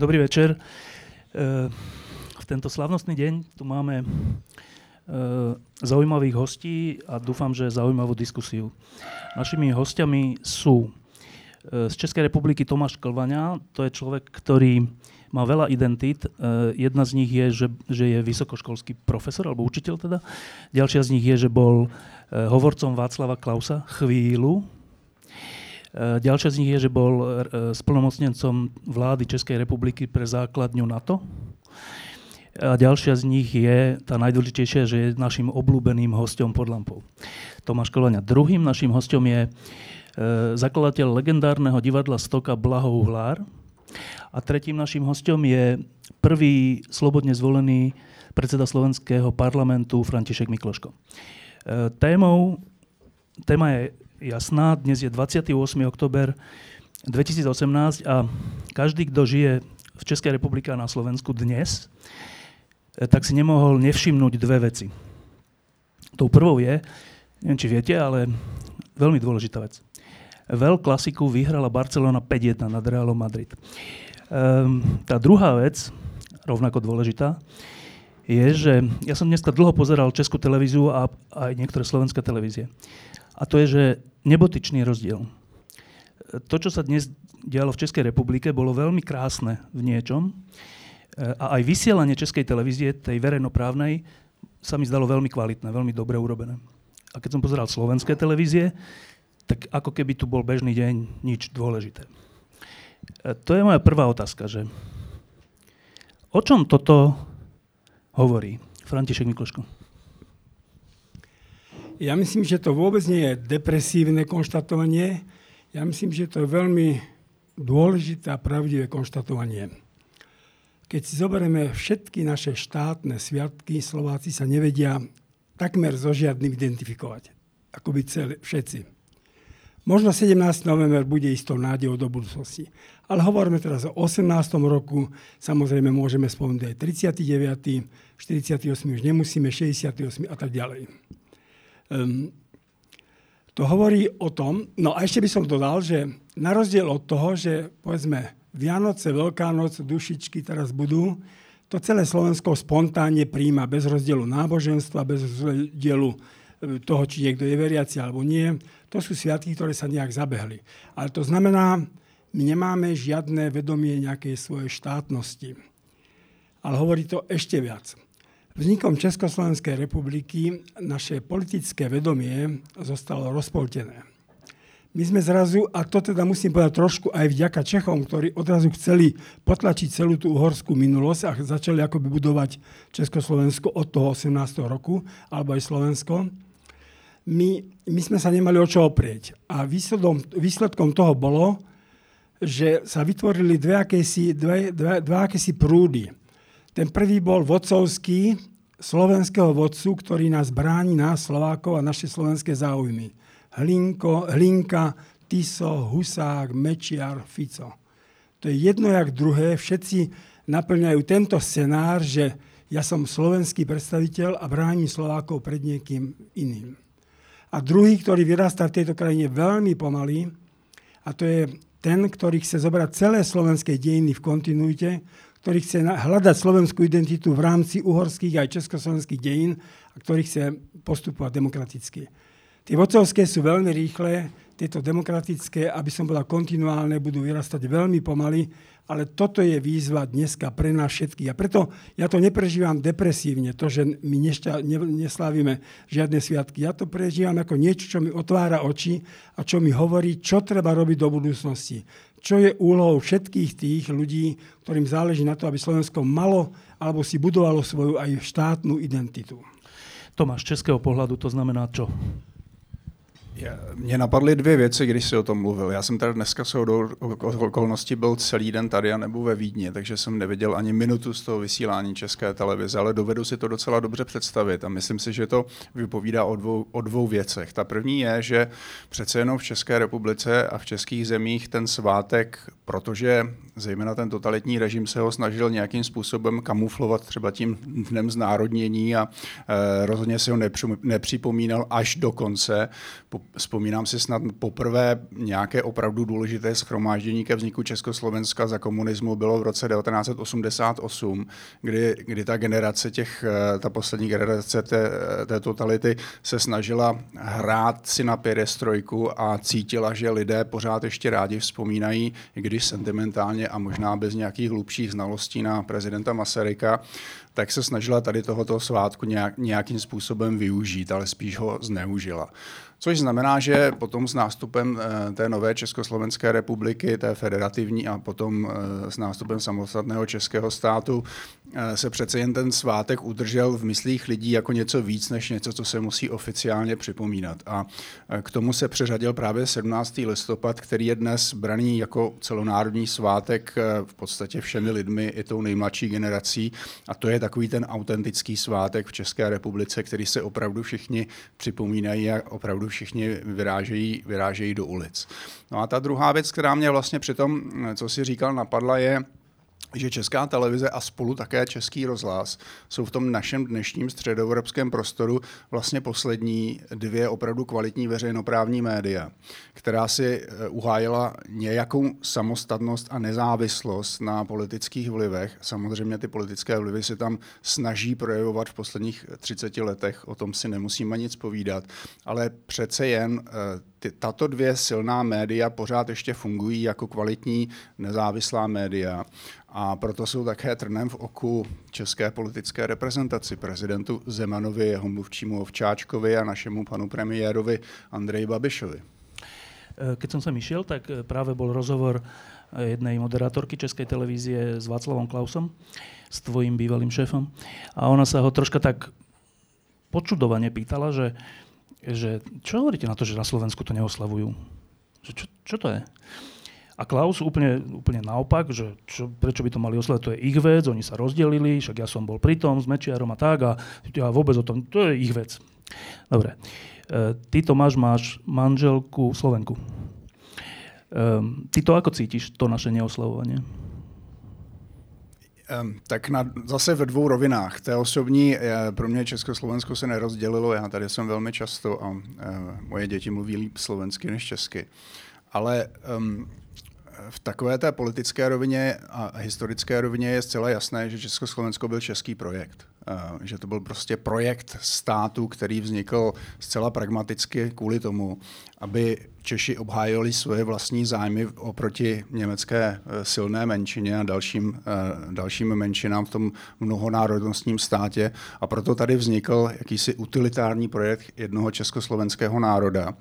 Dobrý večer. E, v tento slavnostný deň tu máme e, zaujímavých hostí a dúfam, že zaujímavú diskusiu. Našimi hostiami sú e, z Českej republiky Tomáš Klvaňa. To je človek, ktorý má veľa identít. Jedna z nich je, že, že je vysokoškolský profesor, alebo učiteľ teda. Ďalšia z nich je, že bol hovorcom Václava Klausa chvíľu, ďalšia z nich je, že bol e, splnomocnencom vlády Českej republiky pre základňu NATO. A ďalšia z nich je, tá najdôležitejšia, že je našim obľúbeným hostom pod lampou. Tomáš Kolania. Druhým našim hostom je e, zakladateľ legendárneho divadla Stoka Blaho Uhlár. A tretím našim hostom je prvý slobodne zvolený predseda slovenského parlamentu František Mikloško. Témou, téma je jasná. Dnes je 28. oktober 2018 a každý, kto žije v Českej republike a na Slovensku dnes, eh, tak si nemohol nevšimnúť dve veci. Tou prvou je, neviem či viete, ale veľmi dôležitá vec. Veľ klasiku vyhrala Barcelona 5-1 nad Realom Madrid. Um, tá druhá vec, rovnako dôležitá, je, že ja som dneska dlho pozeral Českú televíziu a aj niektoré slovenské televízie. A to je, že nebotičný rozdiel. To, čo sa dnes dialo v Českej republike, bolo veľmi krásne v niečom. A aj vysielanie Českej televízie, tej verejnoprávnej, sa mi zdalo veľmi kvalitné, veľmi dobre urobené. A keď som pozeral slovenské televízie, tak ako keby tu bol bežný deň, nič dôležité. To je moja prvá otázka, že o čom toto hovorí František Mikloško? Ja myslím, že to vôbec nie je depresívne konštatovanie. Ja myslím, že to je veľmi dôležité a pravdivé konštatovanie. Keď si zoberieme všetky naše štátne sviatky, Slováci sa nevedia takmer so žiadnym identifikovať. Ako by celé, všetci. Možno 17. november bude istou nádejou do budúcnosti. Ale hovoríme teraz o 18. roku, samozrejme môžeme spomenúť aj 39., 48. už nemusíme, 68. a tak ďalej. Um, to hovorí o tom, no a ešte by som dodal, že na rozdiel od toho, že povedzme Vianoce, Veľká noc, dušičky teraz budú, to celé Slovensko spontánne príjma bez rozdielu náboženstva, bez rozdielu e, toho, či niekto je veriaci alebo nie. To sú sviatky, ktoré sa nejak zabehli. Ale to znamená, my nemáme žiadne vedomie nejakej svojej štátnosti. Ale hovorí to ešte viac. Vznikom Československej republiky naše politické vedomie zostalo rozpoltené. My sme zrazu, a to teda musím povedať trošku aj vďaka Čechom, ktorí odrazu chceli potlačiť celú tú uhorskú minulosť a začali akoby budovať Československo od toho 18. roku, alebo aj Slovensko, my, my sme sa nemali o čo oprieť. A výsledom, výsledkom toho bolo, že sa vytvorili dve akési, dve, dve, dve akési prúdy. Ten prvý bol vodcovský, slovenského vodcu, ktorý nás bráni, nás Slovákov a naše slovenské záujmy. Hlinko, Hlinka, Tiso, Husák, Mečiar, Fico. To je jedno jak druhé. Všetci naplňajú tento scenár, že ja som slovenský predstaviteľ a bránim Slovákov pred niekým iným. A druhý, ktorý vyrastá v tejto krajine veľmi pomaly, a to je ten, ktorý chce zobrať celé slovenské dejiny v kontinuite, ktorý chce hľadať slovenskú identitu v rámci uhorských aj československých dejín a ktorý chce postupovať demokraticky. Tie vodcovské sú veľmi rýchle, tieto demokratické, aby som bola kontinuálne, budú vyrastať veľmi pomaly, ale toto je výzva dneska pre nás všetkých. A preto ja to neprežívam depresívne, to, že my nešťa, ne, neslávime žiadne sviatky. Ja to prežívam ako niečo, čo mi otvára oči a čo mi hovorí, čo treba robiť do budúcnosti čo je úlohou všetkých tých ľudí, ktorým záleží na to, aby Slovensko malo alebo si budovalo svoju aj štátnu identitu. Tomáš, z českého pohľadu to znamená čo? Mě napadly dvě věci, když si o tom mluvil. Já jsem tady dneska soudou okolností byl celý den tady a nebo ve Vídni, takže jsem neviděl ani minutu z toho vysílání České televize, ale dovedu si to docela dobře představit a myslím si, že to vypovídá o dvou, o dvou věcech. Ta první je, že přece jenom v České republice a v českých zemích ten svátek, protože zejména ten totalitní režim se ho snažil nějakým způsobem kamuflovat třeba tím dnem znárodnění a e, rozhodně si ho nepřipomínal až do konce. Po, vzpomínám si snad poprvé nějaké opravdu důležité schromáždění ke vzniku Československa za komunismu bylo v roce 1988, kdy, kdy ta generace těch, eh, ta poslední generace té, té totality se snažila hrát si na pědestrojku a cítila, že lidé pořád ještě rádi vzpomínají, i když sentimentálně a možná bez nějakých hlubších znalostí na prezidenta Masaryka, tak se snažila tady tohoto svátku nějak, nějakým způsobem využít, ale spíš ho zneužila. Což znamená, že potom s nástupem eh, té nové Československé republiky, té federativní a potom eh, s nástupem samostatného českého státu eh, se přece jen ten svátek udržel v myslích lidí jako něco víc, než něco, co se musí oficiálně připomínat. A k tomu se přeřadil právě 17. listopad, který je dnes braný jako celonárodní svátek v podstatě všemi lidmi, i tou nejmladší generací. A to je takový ten autentický svátek v České republice, který se opravdu všichni připomínají a opravdu všichni vyrážejí, vyrážejí do ulic. No a ta druhá věc, která mě vlastně při tom, co si říkal, napadla, je, že Česká televize a spolu také Český rozhlas jsou v tom našem dnešním středoevropském prostoru vlastně poslední dvě opravdu kvalitní veřejnoprávní média, která si eh, uhájila nějakou samostatnost a nezávislost na politických vlivech. Samozřejmě ty politické vlivy se tam snaží projevovat v posledních 30 letech, o tom si nemusíme nic povídat, ale přece jen eh, tato dvě silná média pořád ještě fungují jako kvalitní nezávislá média a proto jsou také trnem v oku české politické reprezentaci, prezidentu Zemanovi, jeho mluvčímu Ovčáčkovi a našemu panu premiérovi Andreji Babišovi. E, keď som sem išiel, tak e, práve bol rozhovor e, jednej moderátorky Českej televízie s Václavom Klausom, s tvojim bývalým šéfom. A ona sa ho troška tak počudovane pýtala, že, že čo hovoríte na to, že na Slovensku to neoslavujú? Že čo, čo to je? A Klaus úplne, úplne naopak, že čo, prečo by to mali oslaviť, to je ich vec, oni sa rozdelili, však ja som bol pri tom s Mečiarom a tak a ja vôbec o tom, to je ich vec. Dobre. E, ty Tomáš máš manželku Slovenku. E, ty to ako cítiš, to naše neoslavovanie? Tak na, zase ve dvou rovinách. Té osobní, pro mě Československo se nerozdělilo, já tady jsem velmi často a e, moje děti mluví líp slovensky než česky. Ale um, v takové té politické rovině a historické rovině je zcela jasné, že Československo byl český projekt. Že to byl prostě projekt státu, který vznikl zcela pragmaticky kvůli tomu, aby Češi obhájili svoje vlastní zájmy oproti německé e, silné menšině a dalším, e, dalším menšinám v tom mnohonárodnostním státě. A proto tady vznikl jakýsi utilitární projekt jednoho československého národa.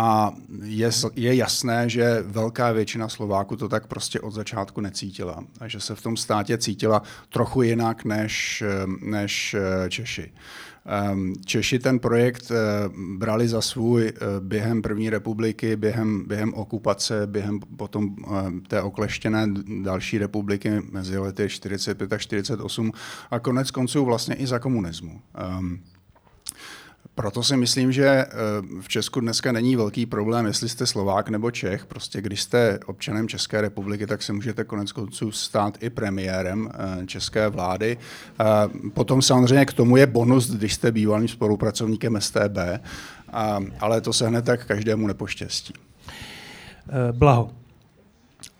A je, je jasné, že velká většina Slováků to tak prostě od začátku necítila. A že se v tom státě cítila trochu jinak než, než eh, Češi. Ehm, Češi ten projekt eh, brali za svůj eh, během první republiky, během, během okupace, během potom té okleštěné další republiky mezi lety 45 a 48 a konec konců vlastně i za komunismu. Proto si myslím, že eh, v Česku dneska není velký problém, jestli jste Slovák nebo Čech. Prostě když jste občanem České republiky, tak se můžete konec konců stát i premiérem eh, české vlády. Eh, potom samozřejmě k tomu je bonus, když jste bývalým spolupracovníkem STB, ale to se hned tak každému nepoštěstí. Blaho.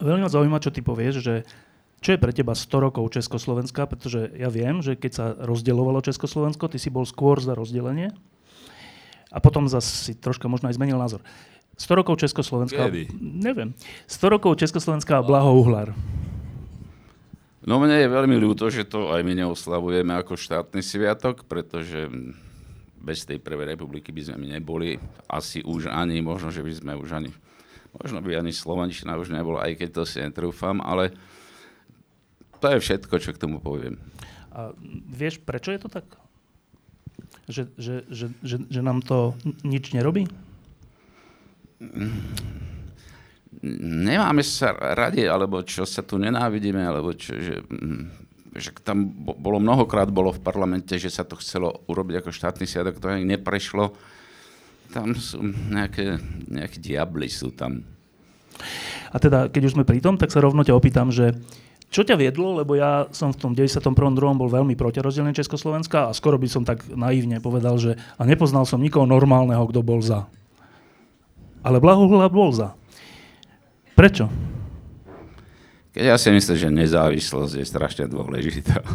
Veľmi ma zaujíma, čo ty povieš, že čo je pre teba 100 rokov Československa, pretože ja viem, že keď sa rozdeľovalo Československo, ty si bol skôr za rozdelenie a potom zase si troška možno aj zmenil názor. 100 rokov Československa... Kedy? Neviem. 100 rokov Československa a Blaho Uhlar. No mne je veľmi ľúto, že to aj my neoslavujeme ako štátny sviatok, pretože bez tej prvej republiky by sme neboli. Asi už ani, možno, že by sme už ani... Možno by ani Slovenčina už nebol, aj keď to si netrúfam, ale to je všetko, čo k tomu poviem. A vieš, prečo je to tak? Že, že, že, že, že nám to nič nerobí? nemáme sa radi, alebo čo sa tu nenávidíme, alebo čo, že, mm, že tam bolo mnohokrát bolo v parlamente, že sa to chcelo urobiť ako štátny sviatok, to ani neprešlo. Tam sú nejaké, nejaké diabli sú tam. A teda, keď už sme pri tom, tak sa rovno ťa opýtam, že čo ťa viedlo, lebo ja som v tom 91. bol veľmi proti rozdeleniu Československa a skoro by som tak naivne povedal, že a nepoznal som nikoho normálneho, kto bol za. Ale Blahohľad bol za. Prečo? Keď ja si myslím, že nezávislosť je strašne dôležitá.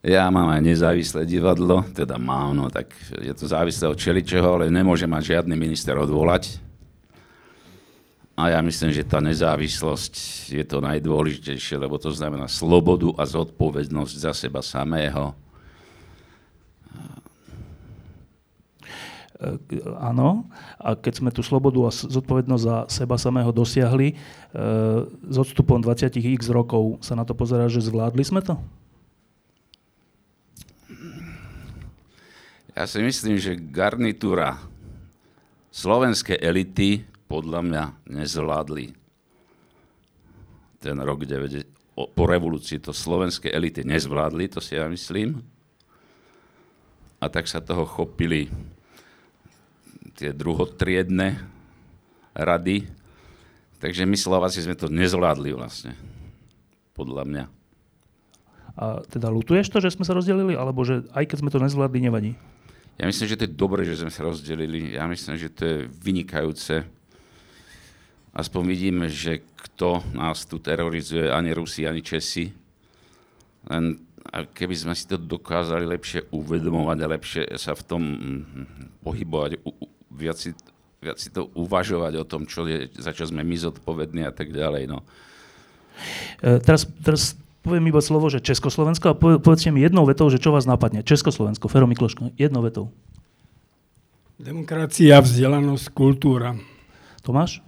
Ja mám aj nezávislé divadlo, teda mám, no tak je to závislé od čeličeho, ale nemôže mať žiadny minister odvolať a ja myslím, že tá nezávislosť je to najdôležitejšie, lebo to znamená slobodu a zodpovednosť za seba samého. E, áno, a keď sme tú slobodu a zodpovednosť za seba samého dosiahli, e, s odstupom 20 x rokov sa na to pozerá, že zvládli sme to? Ja si myslím, že garnitúra slovenskej elity podľa mňa nezvládli ten rok 90, po revolúcii to slovenské elity nezvládli, to si ja myslím. A tak sa toho chopili tie druhotriedne rady. Takže my Slováci sme to nezvládli vlastne, podľa mňa. A teda lutuješ to, že sme sa rozdelili, alebo že aj keď sme to nezvládli, nevadí? Ja myslím, že to je dobré, že sme sa rozdelili. Ja myslím, že to je vynikajúce aspoň vidíme, že kto nás tu terorizuje, ani Rusi, ani Česi. Len keby sme si to dokázali lepšie uvedomovať a lepšie sa v tom mm, pohybovať, viac si, viac si to uvažovať o tom, čo je, za čo sme my zodpovední a tak ďalej. No. E, teraz, teraz poviem iba slovo, že Československo a povedzte mi jednou vetou, že čo vás napadne. Československo, Fero Mikloško, jednou vetou. Demokracia, vzdelanosť, kultúra. Tomáš?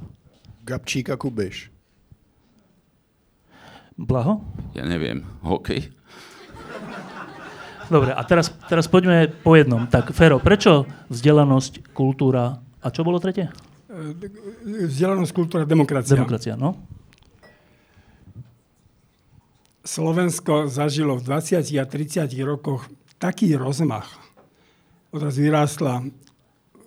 Gabčík a Kubiš. Blaho? Ja neviem. Hokej? Dobre, a teraz, teraz poďme po jednom. Tak, Fero, prečo vzdelanosť, kultúra a čo bolo tretie? Vzdelanosť, kultúra, demokracia. Demokracia, no. Slovensko zažilo v 20 a 30 rokoch taký rozmach. Odraz vyrástla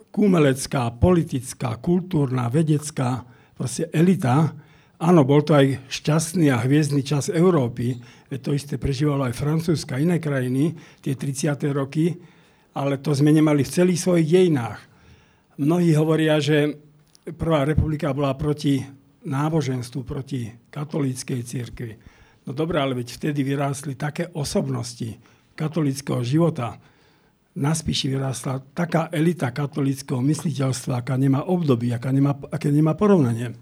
kumelecká, politická, kultúrna, vedecká proste elita, áno, bol to aj šťastný a hviezdny čas Európy, to isté prežívalo aj Francúzska iné krajiny, tie 30. roky, ale to sme nemali v celých svojich dejinách. Mnohí hovoria, že Prvá republika bola proti náboženstvu, proti katolíckej cirkvi. No dobré, ale veď vtedy vyrástli také osobnosti katolického života, na Spiši vyrástla taká elita katolického mysliteľstva, aká nemá období, aká nemá, aké nemá porovnanie.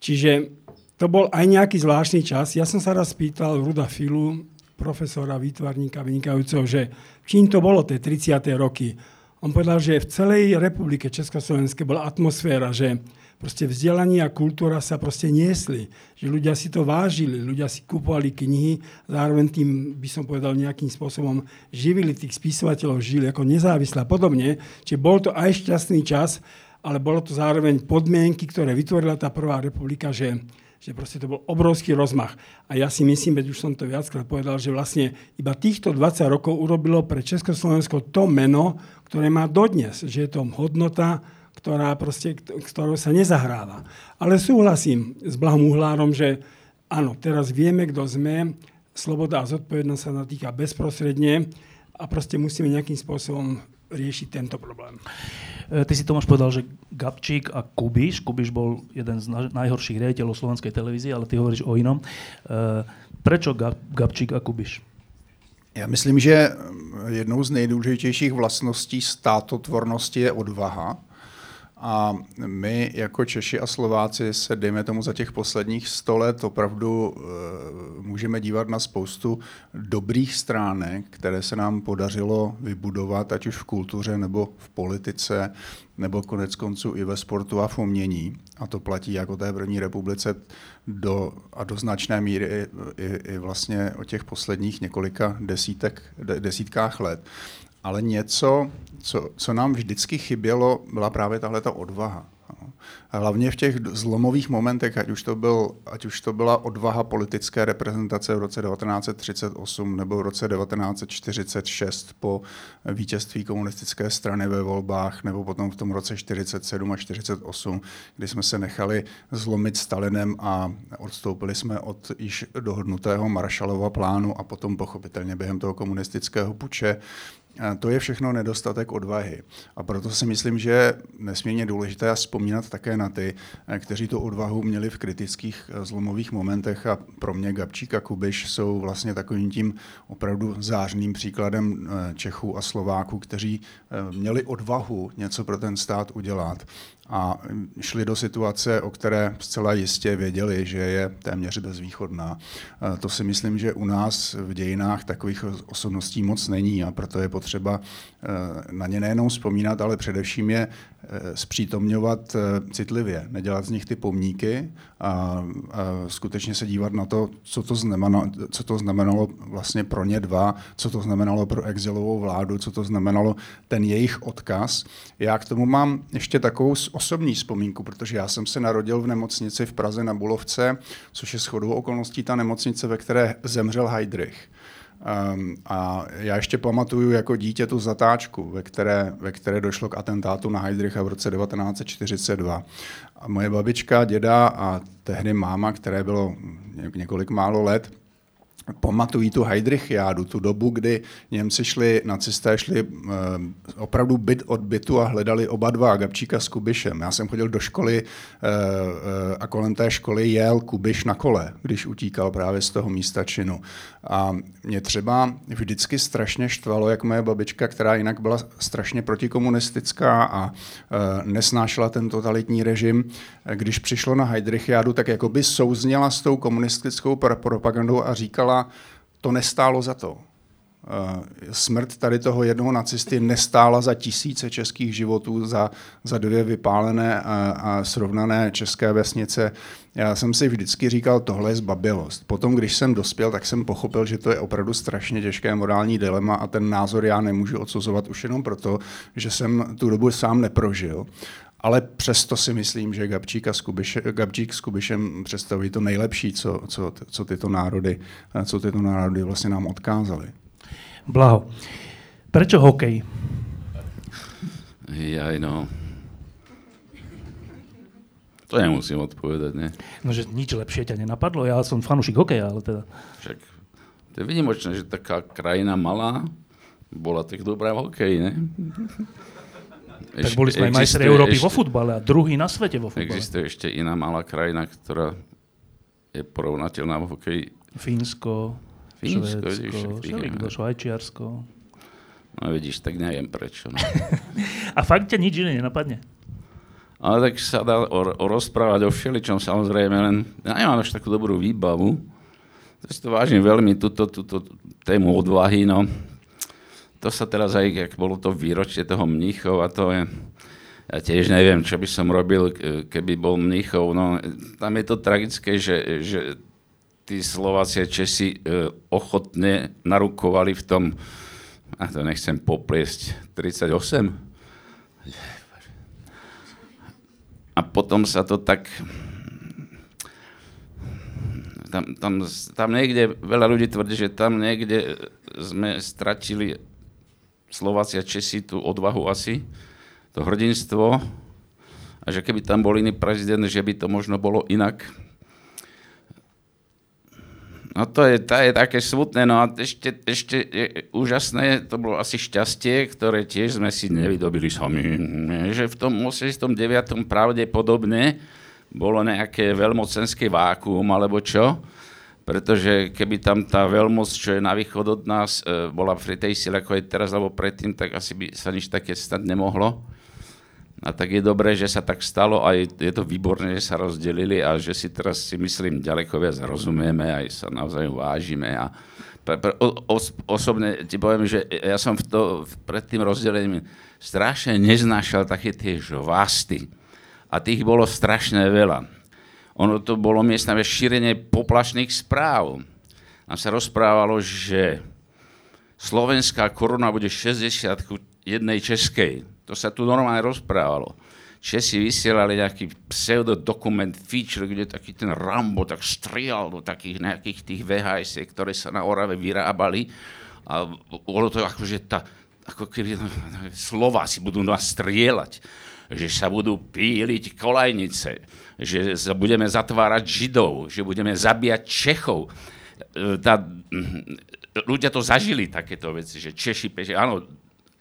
Čiže to bol aj nejaký zvláštny čas. Ja som sa raz pýtal Ruda Filu, profesora, výtvarníka vynikajúceho, že čím to bolo tie 30. roky. On povedal, že v celej republike Československej bola atmosféra, že proste vzdelanie a kultúra sa proste niesli. Že ľudia si to vážili, ľudia si kupovali knihy, zároveň tým, by som povedal, nejakým spôsobom živili tých spisovateľov, žili ako nezávisle a podobne. Čiže bol to aj šťastný čas, ale bolo to zároveň podmienky, ktoré vytvorila tá prvá republika, že že proste to bol obrovský rozmach. A ja si myslím, veď už som to viackrát povedal, že vlastne iba týchto 20 rokov urobilo pre Československo to meno, ktoré má dodnes, že je to hodnota, ktorá proste, ktorou sa nezahráva. Ale súhlasím s Blahom Uhlárom, že áno, teraz vieme, kto sme, sloboda a zodpovednosť sa natýka bezprostredne a proste musíme nejakým spôsobom riešiť tento problém. E, ty si Tomáš povedal, že Gabčík a Kubiš, Kubiš bol jeden z najhorších riaditeľov slovenskej televízie, ale ty hovoríš o inom. E, prečo Gabčík a Kubiš? Já myslím, že jednou z nejdůležitějších vlastností státotvornosti je odvaha. A my jako Češi a Slováci se, dejme tomu, za těch posledních sto let opravdu e, můžeme dívat na spoustu dobrých stránek, které se nám podařilo vybudovat, ať už v kultuře nebo v politice, nebo konec konců i ve sportu a v umění. A to platí jako té první republice do, a do značné míry i, i, i vlastně o těch posledních několika desítek, desítkách let ale něco, co, co nám vždycky chybělo, byla právě tahle ta odvaha. A hlavně v těch zlomových momentech, ať už, to byl, ať už to byla odvaha politické reprezentace v roce 1938 nebo v roce 1946 po vítězství komunistické strany ve volbách, nebo potom v tom roce 47 a 48, kdy jsme se nechali zlomit Stalinem a odstoupili jsme od již dohodnutého Marshallova plánu a potom pochopitelně během toho komunistického puče to je všechno nedostatek odvahy. A proto si myslím, že je nesmírně důležité vzpomínat také na ty, kteří tu odvahu měli v kritických eh, zlomových momentech a pro mě Gabčík a Kubiš jsou vlastně takovým tím opravdu zářným příkladem eh, Čechů a Slováků, kteří eh, měli odvahu něco pro ten stát udělat a šli do situace, o které zcela jistě věděli, že je téměř bezvýchodná. To si myslím, že u nás v dějinách takových osobností moc není a proto je potřeba na ně nejenom vzpomínat, ale především je Eh, zpřítomňovat eh, citlivě, nedělat z nich ty pomníky a, a skutečně se dívat na to, co to, znamenalo, co to znamenalo vlastně pro ně dva, co to znamenalo pro exilovou vládu, co to znamenalo ten jejich odkaz. Já k tomu mám ještě takovou osobní vzpomínku, protože já jsem se narodil v nemocnici v Praze na Bulovce, což je shodou okolností ta nemocnice, ve které zemřel Heidrich. Um, a já ještě pamatuju jako dítě tu zatáčku, ve které, ve které došlo k atentátu na Heidricha v roce 1942. A moje babička, děda a tehdy máma, které bylo několik málo let, pamatují tu Heidrichiádu, tu dobu, kdy Němci šli, nacisté šli uh, opravdu byt od bytu a hledali oba dva, Gabčíka s Kubišem. Já jsem chodil do školy uh, uh, a kolem té školy jel Kubiš na kole, když utíkal právě z toho místa činu. A mě třeba vždycky strašně štvalo, jak moje babička, která jinak byla strašně protikomunistická a uh, nesnášela ten totalitní režim, když přišlo na Heidrichiádu, tak jako by souzněla s tou komunistickou propagandou a říkala, to nestálo za to. Eh, smrt tady toho jednoho nacisty nestála za tisíce českých životů, za, za dvě vypálené a, a srovnané české vesnice. Já jsem si vždycky říkal, tohle je zbabilost. Potom, když jsem dospěl, tak jsem pochopil, že to je opravdu strašně těžké morální dilema a ten názor já nemůžu odsuzovat už jenom proto, že jsem tu dobu sám neprožil. Ale přesto si myslím, že Gabčík, a Skubiše, Gabčík s Kubišem představují to nejlepší, co, co, co, tyto národy, co tyto národy vlastně nám odkázali. Blaho. Prečo hokej? Jaj, no. To nemusím odpovedať, ne? No, že nič lepšie ťa nenapadlo? Ja som fanúšik hokeja, ale teda... Však to je vynimočné, že taká krajina malá bola tak dobrá v hokeji, ne? Tak boli sme aj majstri Európy ešte, vo futbale a druhý na svete vo futbale. Existuje ešte iná malá krajina, ktorá je porovnateľná v hokeji. Fínsko, Fínsko, Švédsko, vidíš, Švajčiarsko. No vidíš, tak neviem prečo. No. a fakt ťa nič iné nenapadne? Ale tak sa dá o, o rozprávať o všeličom, samozrejme, len ja nemám až takú dobrú výbavu. To si to vážim veľmi, túto, túto tému odvahy, no to sa teraz aj, ak bolo to výročie toho Mníchov a to je, ja tiež neviem, čo by som robil, keby bol Mníchov. No, tam je to tragické, že, že tí Slováci a Česi e, ochotne narukovali v tom, a to nechcem popliesť, 38. A potom sa to tak tam, tam, tam niekde, veľa ľudí tvrdí, že tam niekde sme stratili Slováci a Česi tú odvahu asi, to hrdinstvo, a že keby tam bol iný prezident, že by to možno bolo inak. No to je, to je také smutné, no a ešte, ešte je úžasné, to bolo asi šťastie, ktoré tiež sme si nevydobili sami, že v tom 89. pravdepodobne bolo nejaké veľmocenské vákuum, alebo čo, pretože keby tam tá veľmoc, čo je na východ od nás, e, bola pri tej sile, ako je teraz, alebo predtým, tak asi by sa nič také stať nemohlo. A tak je dobré, že sa tak stalo a je, to výborné, že sa rozdelili a že si teraz si myslím ďaleko viac rozumieme, aj sa navzájom vážime. A pre, pre, o, os, osobne ti poviem, že ja som v to, pred tým rozdelením strašne neznášal také tie žvasty. A tých bolo strašne veľa ono to bolo miestne šírenie poplašných správ. Nám sa rozprávalo, že slovenská koruna bude 60 jednej českej. To sa tu normálne rozprávalo. Česi vysielali nejaký pseudodokument feature, kde taký ten Rambo tak strial do takých nejakých tých VHS, ktoré sa na Orave vyrábali. A bolo to akože tá, ako keby slova si budú nás strieľať, že sa budú píliť kolajnice, že budeme zatvárať Židov, že budeme zabíjať Čechov. E, tá, ľudia to zažili, takéto veci, že Češi, Peši, áno,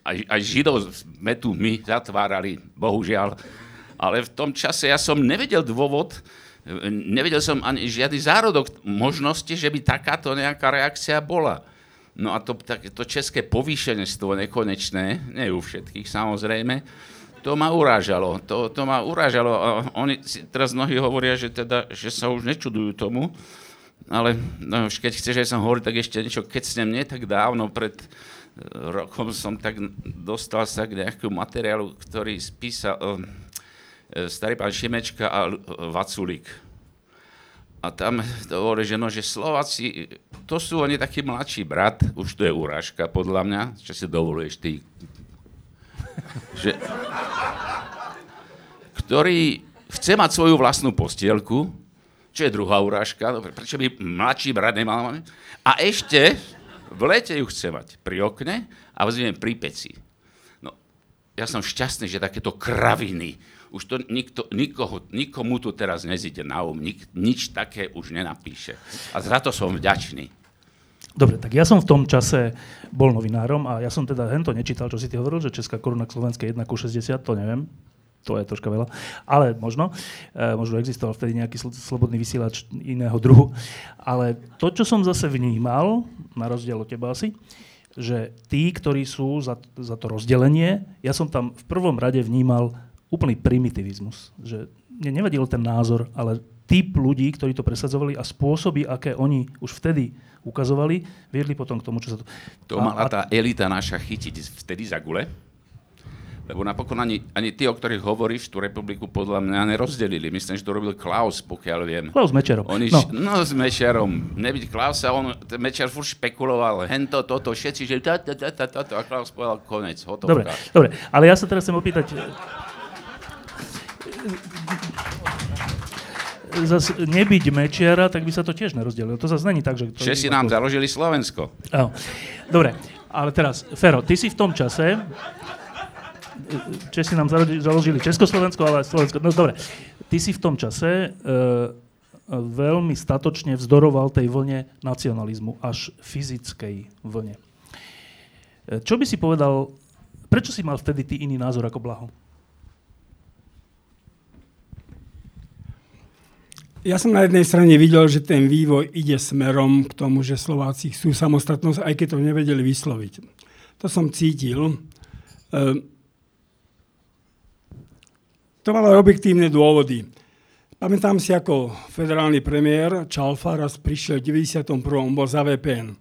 aj, aj Židov sme tu my zatvárali, bohužiaľ. Ale v tom čase ja som nevedel dôvod, nevedel som ani žiadny zárodok možnosti, že by takáto nejaká reakcia bola. No a to, tak, to české povýšenstvo nekonečné, nie u všetkých samozrejme, to ma urážalo. To, to ma urážalo. A oni teraz mnohí hovoria, že, teda, že sa už nečudujú tomu, ale no, už keď chceš, že som hovoril, tak ešte niečo, keď ste mne tak dávno pred rokom som tak dostal sa k nejakému materiálu, ktorý spísal uh, starý pán Šimečka a Vaculík. A tam to hovorí, že, no, že Slováci, to sú oni taký mladší brat, už to je urážka podľa mňa, čo si dovoluješ ty. Že, ktorý chce mať svoju vlastnú postielku, čo je druhá urážka, prečo by mladší brat nemal? A ešte, v lete ju chce mať pri okne a v zime pri peci. No, ja som šťastný, že takéto kraviny, už to nikto, nikoho, nikomu tu teraz nezíde na um, nik, nič také už nenapíše. A za to som vďačný. Dobre, tak ja som v tom čase bol novinárom a ja som teda hento nečítal, čo si ty hovoril, že Česká koruna k Slovenskej 1 ku 60, to neviem, to je troška veľa, ale možno, e, možno existoval vtedy nejaký sl- slobodný vysielač iného druhu. Ale to, čo som zase vnímal, na rozdiel od teba asi, že tí, ktorí sú za, za to rozdelenie, ja som tam v prvom rade vnímal úplný primitivizmus. Že mne nevadil ten názor, ale typ ľudí, ktorí to presadzovali a spôsoby, aké oni už vtedy ukazovali, viedli potom k tomu, čo sa to... To mala tá elita naša chytiť vtedy za gule, lebo napokon ani, ani tí, o ktorých hovoríš, tú republiku podľa mňa nerozdelili. Myslím, že to robil Klaus, pokiaľ viem. Klaus Mečerom. Oni, no. no. s Mečerom. Nebyť Klausa, on, Mečer furt špekuloval, hento, toto, všetci, že ta, ta, ta, ta, ta, a Klaus povedal konec, hotovka. Dobre, dobre, ale ja sa teraz chcem opýtať, zase nebyť Mečiara, tak by sa to tiež nerozdelilo. To zase není tak, že... To Česi nám založili Slovensko. Áno. Dobre, ale teraz, Fero, ty si v tom čase, Česi nám založili Československo, ale Slovensko. No dobre, ty si v tom čase uh, veľmi statočne vzdoroval tej vlne nacionalizmu, až fyzickej vlne. E, čo by si povedal, prečo si mal vtedy ty iný názor ako Blaho? Ja som na jednej strane videl, že ten vývoj ide smerom k tomu, že Slováci chcú samostatnosť, aj keď to nevedeli vysloviť. To som cítil. E, to malo objektívne dôvody. Pamätám si, ako federálny premiér Čalfa raz prišiel v 91. bol za VPN.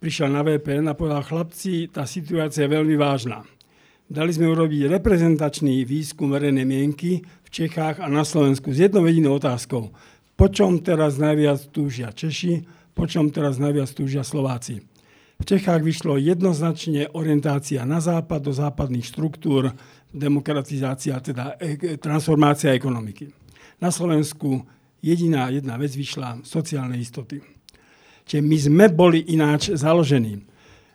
Prišiel na VPN a povedal, chlapci, tá situácia je veľmi vážna. Dali sme urobiť reprezentačný výskum verejnej mienky v Čechách a na Slovensku s jednou jedinou otázkou. Po čom teraz najviac túžia Češi, po čom teraz najviac túžia Slováci. V Čechách vyšlo jednoznačne orientácia na západ, do západných štruktúr, demokratizácia, teda e, transformácia ekonomiky. Na Slovensku jediná jedna vec vyšla sociálne istoty. Čiže my sme boli ináč založení.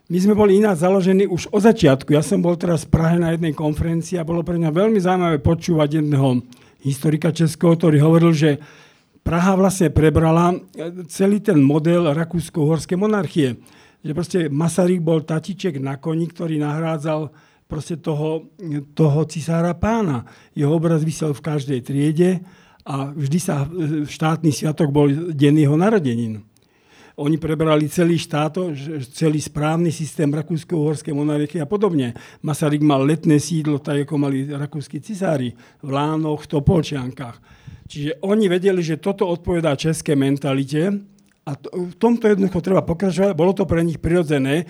My sme boli ináč založení už od začiatku. Ja som bol teraz v Prahe na jednej konferencii a bolo pre mňa veľmi zaujímavé počúvať jedného historika českého, ktorý hovoril, že Praha vlastne prebrala e, celý ten model rakúsko-horskej monarchie. Že proste Masaryk bol tatiček na koni, ktorý nahrádzal proste toho, toho cisára pána. Jeho obraz vysel v každej triede a vždy sa e, štátny sviatok bol deň jeho narodenín. Oni prebrali celý štát, celý správny systém rakúsko-uhorskej monarchie a podobne. Masaryk mal letné sídlo, tak ako mali rakúsky cisári, v Lánoch, Topolčiankách. Čiže oni vedeli, že toto odpovedá české mentalite a v tomto jednoducho treba pokračovať. Bolo to pre nich prirodzené.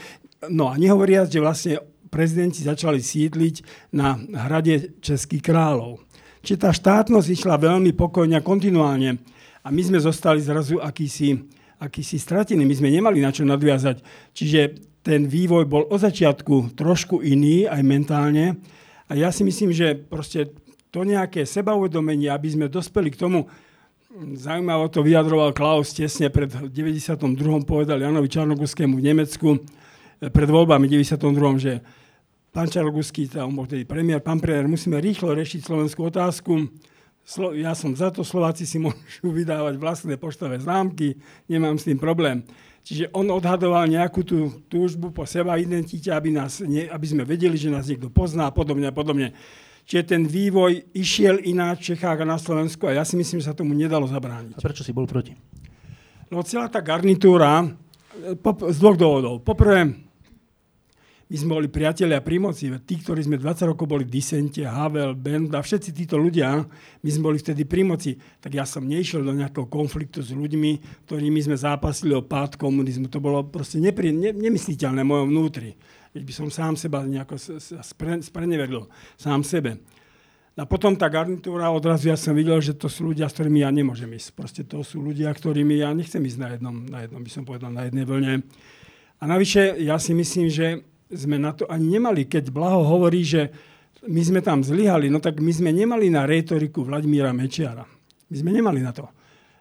No a nehovoriac, že vlastne prezidenti začali sídliť na hrade Českých kráľov. Čiže tá štátnosť išla veľmi pokojne a kontinuálne. A my sme zostali zrazu akýsi, akýsi stratení. My sme nemali na čo nadviazať. Čiže ten vývoj bol od začiatku trošku iný, aj mentálne. A ja si myslím, že proste to nejaké sebauvedomenie, aby sme dospeli k tomu, zaujímavo to vyjadroval Klaus tesne pred 92. povedal Janovi Čarnoguskému v Nemecku, eh, pred voľbami 92. že pán Čarnoguský, on bol tedy premiér, pán premiér, musíme rýchlo rešiť slovenskú otázku, Slo- ja som za to, Slováci si môžu vydávať vlastné poštové známky, nemám s tým problém. Čiže on odhadoval nejakú tú túžbu po seba identite, aby, nás, ne, aby sme vedeli, že nás niekto pozná a podobne a podobne. Čiže ten vývoj išiel ináč v Čechách a na Slovensku a ja si myslím, že sa tomu nedalo zabrániť. A prečo si bol proti? No celá tá garnitúra, po, z dvoch dôvodov. Poprvé, my sme boli priatelia pri moci. Tí, ktorí sme 20 rokov boli v disente, Havel, Benda, všetci títo ľudia, my sme boli vtedy pri moci. Tak ja som nešiel do nejakého konfliktu s ľuďmi, ktorými sme zápasili o pád komunizmu. To bolo proste nepri, ne, nemysliteľné v mojom vnútri. Keď by som sám seba nejako spre, spreneveril, sám sebe. A potom tá garnitúra, odrazu ja som videl, že to sú ľudia, s ktorými ja nemôžem ísť. Proste to sú ľudia, ktorými ja nechcem ísť na jednom, na jednom by som povedal, na jednej vlne. A navyše, ja si myslím, že sme na to ani nemali. Keď Blaho hovorí, že my sme tam zlyhali, no tak my sme nemali na retoriku Vladimíra Mečiara. My sme nemali na to.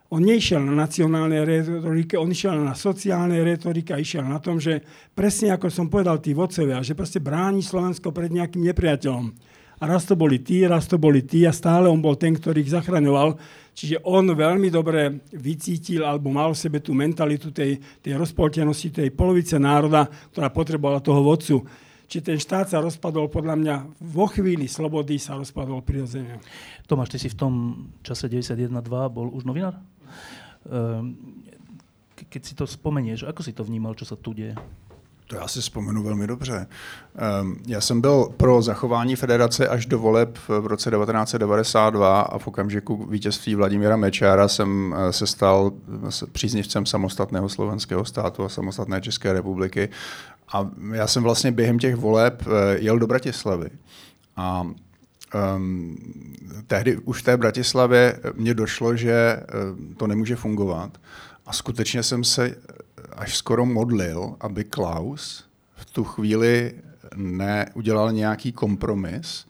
On nešiel na nacionálnej retorike, on išiel na sociálnej retorike a išiel na tom, že presne ako som povedal tí vodcovia, že proste bráni Slovensko pred nejakým nepriateľom. A raz to boli tí, raz to boli tí a stále on bol ten, ktorý ich zachraňoval. Čiže on veľmi dobre vycítil alebo mal v sebe tú mentalitu tej, tej rozpoltenosti, tej polovice národa, ktorá potrebovala toho vodcu. Čiže ten štát sa rozpadol podľa mňa vo chvíli slobody sa rozpadol prirodzene. Tomáš, ty si v tom čase 91.2 bol už novinár? Ehm, keď si to spomenieš, ako si to vnímal, čo sa tu deje? To já si vzpomenu velmi dobře. Ehm, já jsem byl pro zachování federace až do voleb v roce 1992 a v okamžiku vítězství Vladimíra Mečára jsem eh, se stal příznivcem samostatného slovenského státu a samostatné České republiky. A já jsem vlastně během těch voleb eh, jel do Bratislavy. A um, tehdy už v té Bratislavě mně došlo, že eh, to nemůže fungovat. A skutečně jsem se až skoro modlil, aby Klaus v tu chvíli neudělal nějaký kompromis.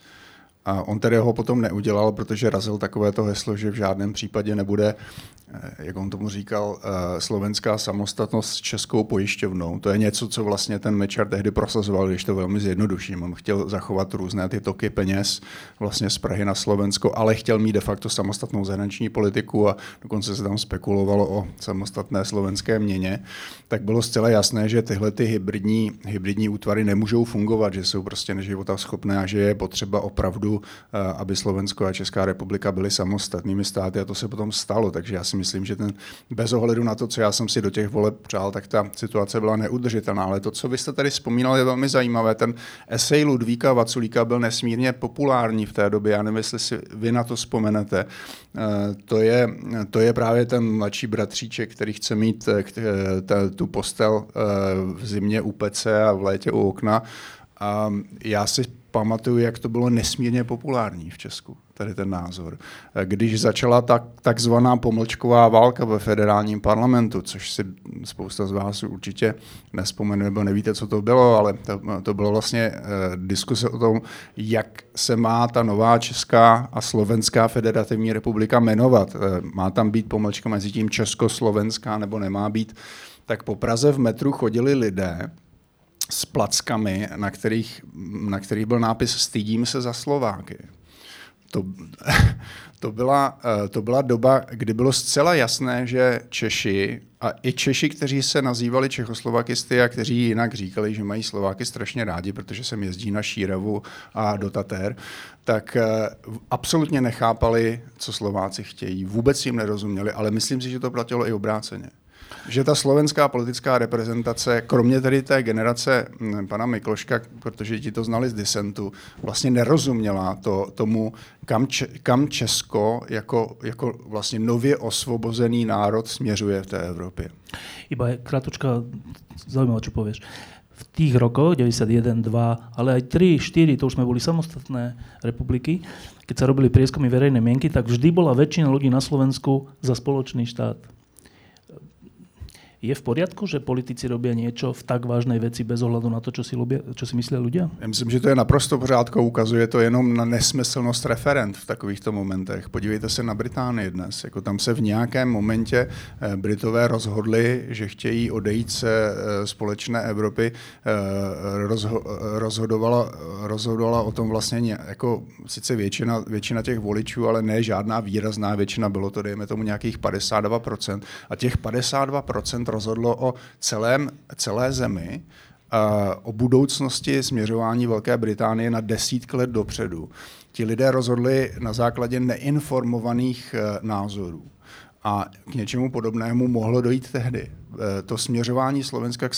A on tedy ho potom neudělal, protože razil takovéto heslo, že v žádném případě nebude Eh, jak on tomu říkal, eh, slovenská samostatnost s českou pojišťovnou. To je něco, co vlastně ten Mečar tehdy prosazoval, když to velmi zjednoduším. On chtěl zachovat různé ty toky peněz vlastně z Prahy na Slovensko, ale chtěl mít de facto samostatnou zahraniční politiku a dokonce se tam spekulovalo o samostatné slovenské měně. Tak bylo zcela jasné, že tyhle ty hybridní, hybridní útvary nemůžou fungovat, že jsou prostě neživota schopné a že je potřeba opravdu, eh, aby Slovensko a Česká republika byly samostatnými státy a to se potom stalo. Takže já si myslím, že ten, bez ohledu na to, co já jsem si do těch voleb přál, tak ta situace byla neudržitelná. Ale to, co vy jste tady vzpomínal, je velmi zajímavé. Ten esej Ludvíka Vaculíka byl nesmírně populární v té době. Já nevím, jestli si vy na to vzpomenete. Eh, to je, to je právě ten mladší bratříček, který chce mít eh, eh, tu postel v zimě u pece a v létě u okna. A já si pamatuju, jak to bylo nesmírně populární v Česku, tady ten názor. Když začala ta takzvaná pomlčková válka ve federálním parlamentu, což si spousta z vás určitě nespomene nebo nevíte, co to bylo, ale to, to bylo vlastně eh, diskuse o tom, jak se má ta nová Česká a Slovenská federativní republika jmenovat. Eh, má tam být pomlčka mezi tím Československá nebo nemá být. Tak po Praze v metru chodili lidé, s plackami, na kterých, na kterých byl nápis Stydím se za Slováky. To, to, byla, eh, to byla doba, kdy bylo zcela jasné, že Češi a i Češi, kteří se nazývali Čechoslovakisty a kteří jinak říkali, že mají Slováky strašně rádi, protože se jezdí na Šírevu a do Tater, tak eh, absolutně nechápali, co Slováci chtějí. Vůbec jim nerozuměli, ale myslím si, že to platilo i obráceně že ta slovenská politická reprezentace, kromě tedy té generace hm, pana Mikloška, protože ti to znali z disentu, vlastně nerozuměla to, tomu, kam, če, kam Česko jako, jako vlastně nově osvobozený národ směřuje v té Evropě. Iba krátučka, zaujímavé, čo povieš. V tých rokoch, 91, 2, ale aj 3, 4, to už sme boli samostatné republiky, keď sa robili prieskumy verejnej mienky, tak vždy bola väčšina ľudí na Slovensku za spoločný štát Je v poriadku, že politici robia niečo v tak vážnej veci bez ohľadu na to, čo si, ľubia, čo si myslia ľudia? Já myslím, že to je naprosto pořádko. Ukazuje to jenom na nesmyslnost referent v takovýchto momentech. Podívejte se na Británii dnes. Jako tam se v nějakém momentě eh, Britové rozhodli, že chtějí odejít se eh, společné Evropy. Eh, rozho- rozhodovala, rozhodovala o tom vlastně jako sice většina, většina těch voličů, ale ne žádná výrazná většina. Bylo to, dejme tomu, nějakých 52%. A těch 52% rozhodlo o celém, celé zemi, o budoucnosti směřování Velké Británie na desítky let dopředu. Ti lidé rozhodli na základě neinformovaných e, názorů. A k něčemu podobnému mohlo dojít tehdy. E, to směřování Slovenska k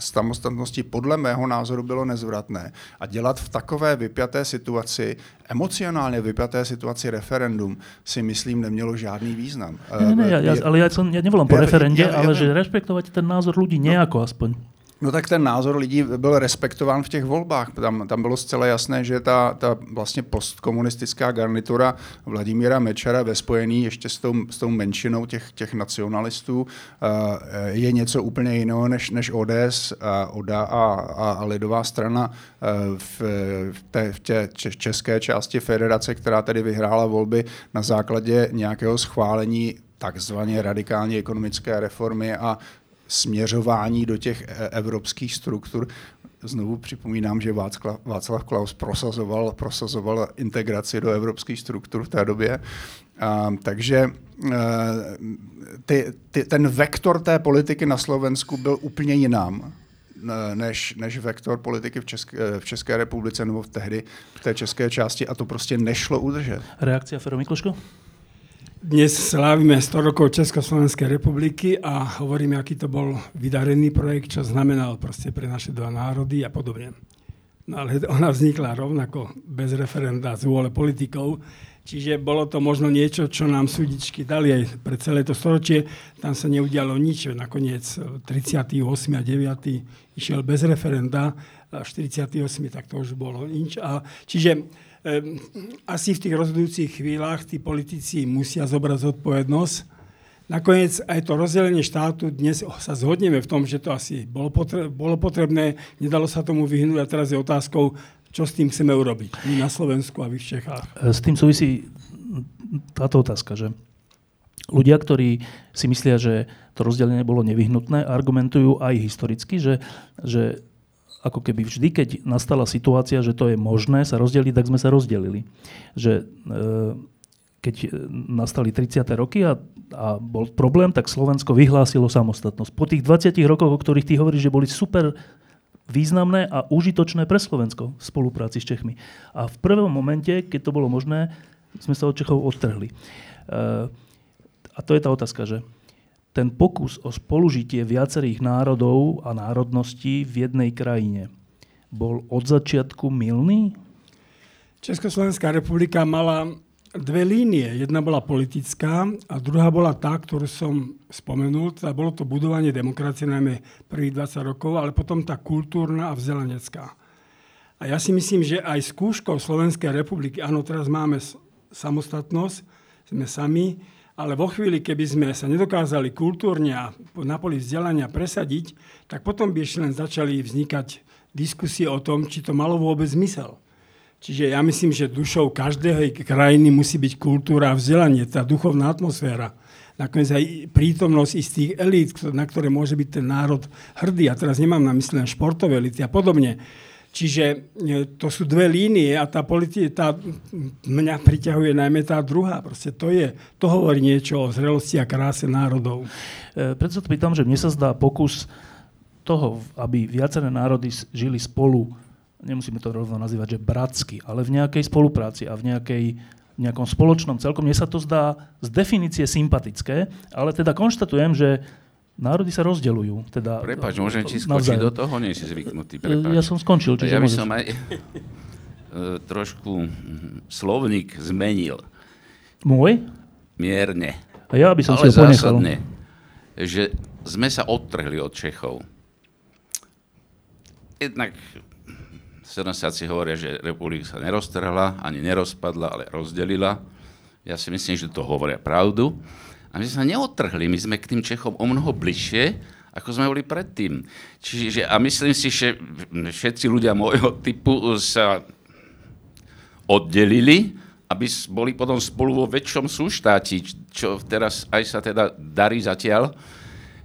samostatnosti podle mého názoru bylo nezvratné. A dělat v takové vypjaté situaci, emocionálně vypjaté situaci referendum, si myslím, nemělo žádný význam. Ne, ne, ja, ja, ale ja, som, ja nevolám po ja, referende, ja, ja, ale že rešpektovať ten názor ľudí no, nejako aspoň. No tak ten názor lidí byl respektován v těch volbách. Tam, tam bylo zcela jasné, že ta, ta vlastně postkomunistická garnitura Vladimíra Mečera ve spojení ještě s tou, s tou menšinou těch, těch nacionalistů uh, je něco úplně jiného než, než ODS, a ODA a, a, a lidová strana uh, v, v, té, v té české části federace, která tedy vyhrála volby na základě nějakého schválení takzvaně radikální ekonomické reformy a směřování do těch e, evropských struktur. Znovu připomínám, že Václav Klaus prosazoval, prosazoval integraci do evropských struktur v té době. Takže e, ty, ty, ten vektor té politiky na Slovensku byl úplně jinám než, než vektor politiky v České, v České republice nebo v tehdy v té české části a to prostě nešlo udržet. Reakcia Fero Mikloško? Dnes slávime 100 rokov Československej republiky a hovoríme, aký to bol vydarený projekt, čo znamenal proste pre naše dva národy a podobne. No ale ona vznikla rovnako bez referenda z vôle politikov, čiže bolo to možno niečo, čo nám súdičky dali aj pre celé to storočie. Tam sa neudialo nič, nakoniec 38. a 9. išiel bez referenda, a 48. tak to už bolo nič. A, čiže asi v tých rozhodujúcich chvíľach tí politici musia zobrať zodpovednosť. Nakoniec aj to rozdelenie štátu, dnes sa zhodneme v tom, že to asi bolo, potre- bolo potrebné, nedalo sa tomu vyhnúť a teraz je otázkou, čo s tým chceme urobiť my na Slovensku a vy v Čechách. S tým súvisí táto otázka, že ľudia, ktorí si myslia, že to rozdelenie bolo nevyhnutné, argumentujú aj historicky, že, že ako keby vždy, keď nastala situácia, že to je možné sa rozdeliť, tak sme sa rozdelili. Že e, keď nastali 30. roky a, a bol problém, tak Slovensko vyhlásilo samostatnosť. Po tých 20 rokoch, o ktorých ty hovoríš, že boli super významné a užitočné pre Slovensko v spolupráci s Čechmi. A v prvom momente, keď to bolo možné, sme sa od Čechov odtrhli. E, a to je tá otázka, že ten pokus o spolužitie viacerých národov a národností v jednej krajine bol od začiatku milný? Československá republika mala dve línie. Jedna bola politická a druhá bola tá, ktorú som spomenul. Teda bolo to budovanie demokracie najmä prvých 20 rokov, ale potom tá kultúrna a vzdelanecká. A ja si myslím, že aj skúškou Slovenskej republiky, áno, teraz máme samostatnosť, sme sami, ale vo chvíli, keby sme sa nedokázali kultúrne a na poli vzdelania presadiť, tak potom by ešte len začali vznikať diskusie o tom, či to malo vôbec zmysel. Čiže ja myslím, že dušou každej krajiny musí byť kultúra a vzdelanie, tá duchovná atmosféra. Nakoniec aj prítomnosť istých elít, na ktoré môže byť ten národ hrdý. A teraz nemám na mysli len športové elity a podobne. Čiže e, to sú dve línie a tá politika, tá, mňa priťahuje najmä tá druhá. Proste to je, to hovorí niečo o zrelosti a kráse národov. E, preto sa pýtam, že mne sa zdá pokus toho, aby viaceré národy žili spolu, nemusíme to rovno nazývať, že bratsky, ale v nejakej spolupráci a v nejakej nejakom spoločnom celkom. Mne sa to zdá z definície sympatické, ale teda konštatujem, že Národy sa rozdeľujú. Teda, Prepač, môžem ti skočiť do toho? Nie si zvyknutý. Prepač. Ja som skončil. Čiže ja by môžeš. som aj e, trošku slovník zmenil. Môj? Mierne. A ja by som Ale si ho ponechal. zásadne, že sme sa odtrhli od Čechov. Jednak sedmsáci hovoria, že republika sa neroztrhla, ani nerozpadla, ale rozdelila. Ja si myslím, že to hovoria pravdu. A my sme sa neotrhli, my sme k tým Čechom o mnoho bližšie, ako sme boli predtým. Čiže, a myslím si, že všetci ľudia môjho typu sa oddelili, aby boli potom spolu vo väčšom súštáti, čo teraz aj sa teda darí zatiaľ.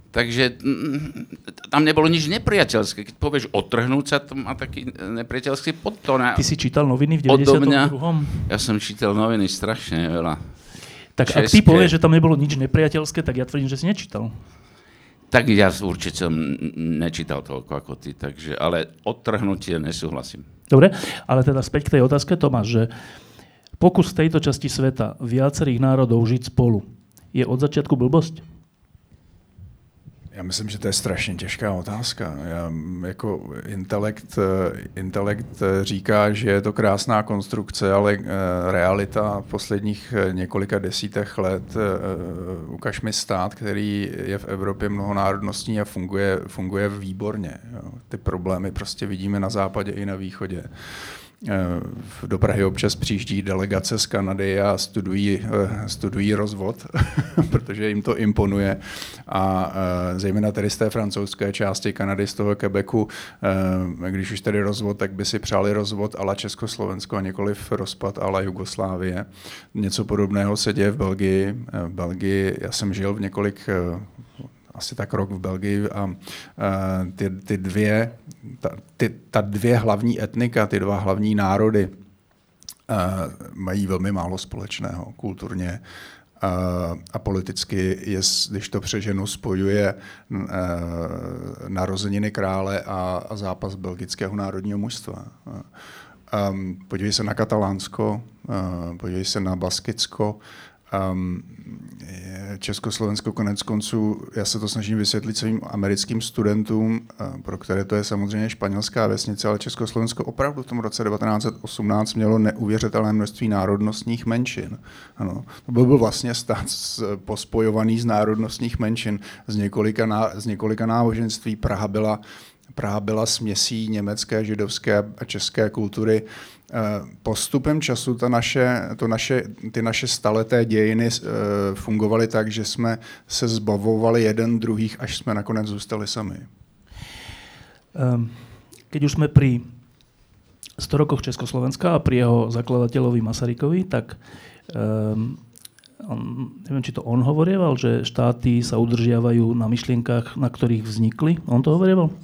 Takže mm, tam nebolo nič nepriateľské. Keď povieš otrhnúť sa, to má taký nepriateľský podtón. Ty si čítal noviny v 92. Mňa, ja som čítal noviny strašne veľa. Tak České. ak ty povieš, že tam nebolo nič nepriateľské, tak ja tvrdím, že si nečítal. Tak ja určite som nečítal toľko ako ty, takže, ale odtrhnutie nesúhlasím. Dobre, ale teda späť k tej otázke, Tomáš, že pokus tejto časti sveta viacerých národov žiť spolu je od začiatku blbosť? Já myslím, že to je strašně těžká otázka. Já, jako intelekt, eh, intelekt říká, že je to krásná konstrukce, ale eh, realita posledních eh, několika desítech let, ukaž mi stát, který je v Evropě mnohonárodnostní a funguje, funguje výborně. Ty problémy prostě vidíme na západě i na východě. Eh, do Prahy občas přijíždí delegace z Kanady a studují, eh, studují rozvod, protože jim to imponuje. A eh, zejména tady z té francouzské části Kanady, z toho Quebecu, když už tady rozvod, tak by si přáli rozvod ala Československo a nikoliv rozpad ala Jugoslávie. Něco podobného se děje v Belgii. V Belgii já jsem žil v několik asi tak rok v Belgii a ty, ty dvě, ta, ty, ta dvě hlavní etnika, ty dva hlavní národy mají velmi málo společného kulturně a politicky, je, když to přeženu, spojuje narozeniny krále a, a zápas belgického národního mužstva. Um, podívej se na Katalánsko, uh, podívej se na Baskicko, Um, Československo konec konců, já se to snažím vysvětlit svým americkým studentům, pro které to je samozřejmě španělská vesnice, ale Československo opravdu v tom roce 1918 mělo neuvěřitelné množství národnostních menšin. Ano, to byl vlastně stát pospojovaný z národnostních menšin z několika, ná, z několika náboženství. Praha byla Praha byla směsí německé, židovské a české kultury. Eh, postupem času ta naše, to naše, ty naše staleté dějiny eh, fungovaly tak, že jsme se zbavovali jeden druhých, až jsme nakonec zůstali sami. Ehm, keď už jsme pri 100 rokoch Československa a pri jeho zakladateľovi Masarykovi, tak um, on, neviem, či to on hovorieval, že štáty sa udržiavajú na myšlienkach, na ktorých vznikli. On to hovorieval?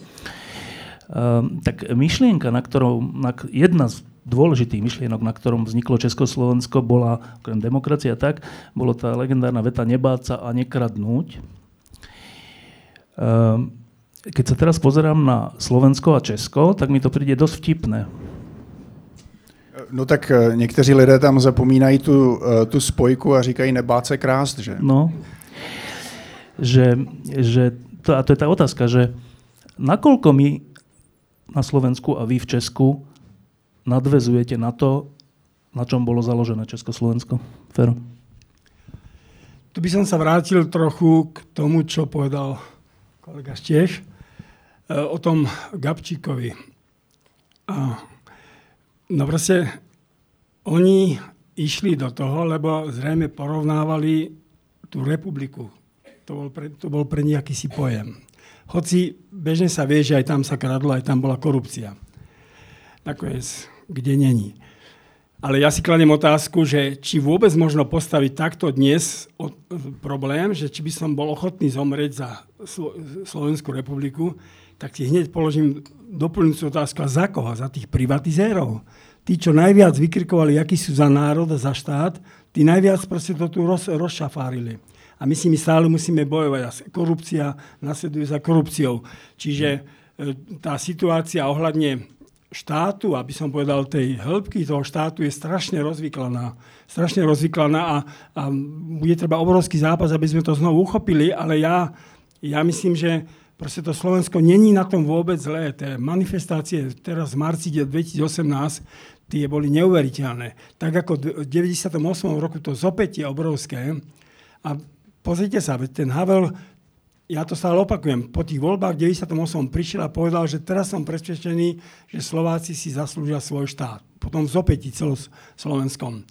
Um, tak myšlienka, na ktorou, na, jedna z dôležitých myšlienok, na ktorom vzniklo Československo, bola, okrem demokracia tak, bolo tá legendárna veta nebáť sa a nekradnúť. Ehm, keď sa teraz pozerám na Slovensko a Česko, tak mi to príde dosť vtipné. No tak eh, někteří lidé tam zapomínají tu, eh, tu spojku a říkají nebát se krást, že? No, že, že to, a to je tá otázka, že nakoľko my na Slovensku a vy v Česku nadvezujete na to, na čom bolo založené Československo? Fero? Tu by som sa vrátil trochu k tomu, čo povedal kolega Štiež e, o tom Gabčíkovi. A, no proste, oni išli do toho, lebo zrejme porovnávali tú republiku. To bol pre, to bol pre nich akýsi pojem. Hoci bežne sa vie, že aj tam sa kradlo, aj tam bola korupcia. Nakoniec kde není. Ale ja si kladem otázku, že či vôbec možno postaviť takto dnes problém, že či by som bol ochotný zomrieť za Slovenskú republiku, tak si hneď položím doplňujúcu otázku, a za koho? Za tých privatizérov? Tí, čo najviac vykrikovali, akí sú za národ a za štát, tí najviac proste to tu roz, rozšafárili. A my si my stále musíme bojovať. Korupcia nasleduje za korupciou. Čiže e, tá situácia ohľadne štátu, aby som povedal, tej hĺbky toho štátu je strašne rozvyklaná. Strašne rozvyklaná a, a bude treba obrovský zápas, aby sme to znovu uchopili, ale ja, ja myslím, že proste to Slovensko není na tom vôbec zlé. Tie manifestácie teraz v marci 2018 tie boli neuveriteľné. Tak ako v 98. roku to zopätie obrovské. A pozrite sa, ten Havel ja to stále opakujem, po tých voľbách 98 prišiel a povedal, že teraz som presvedčený, že Slováci si zaslúžia svoj štát. Potom zopäti celoslovenskom.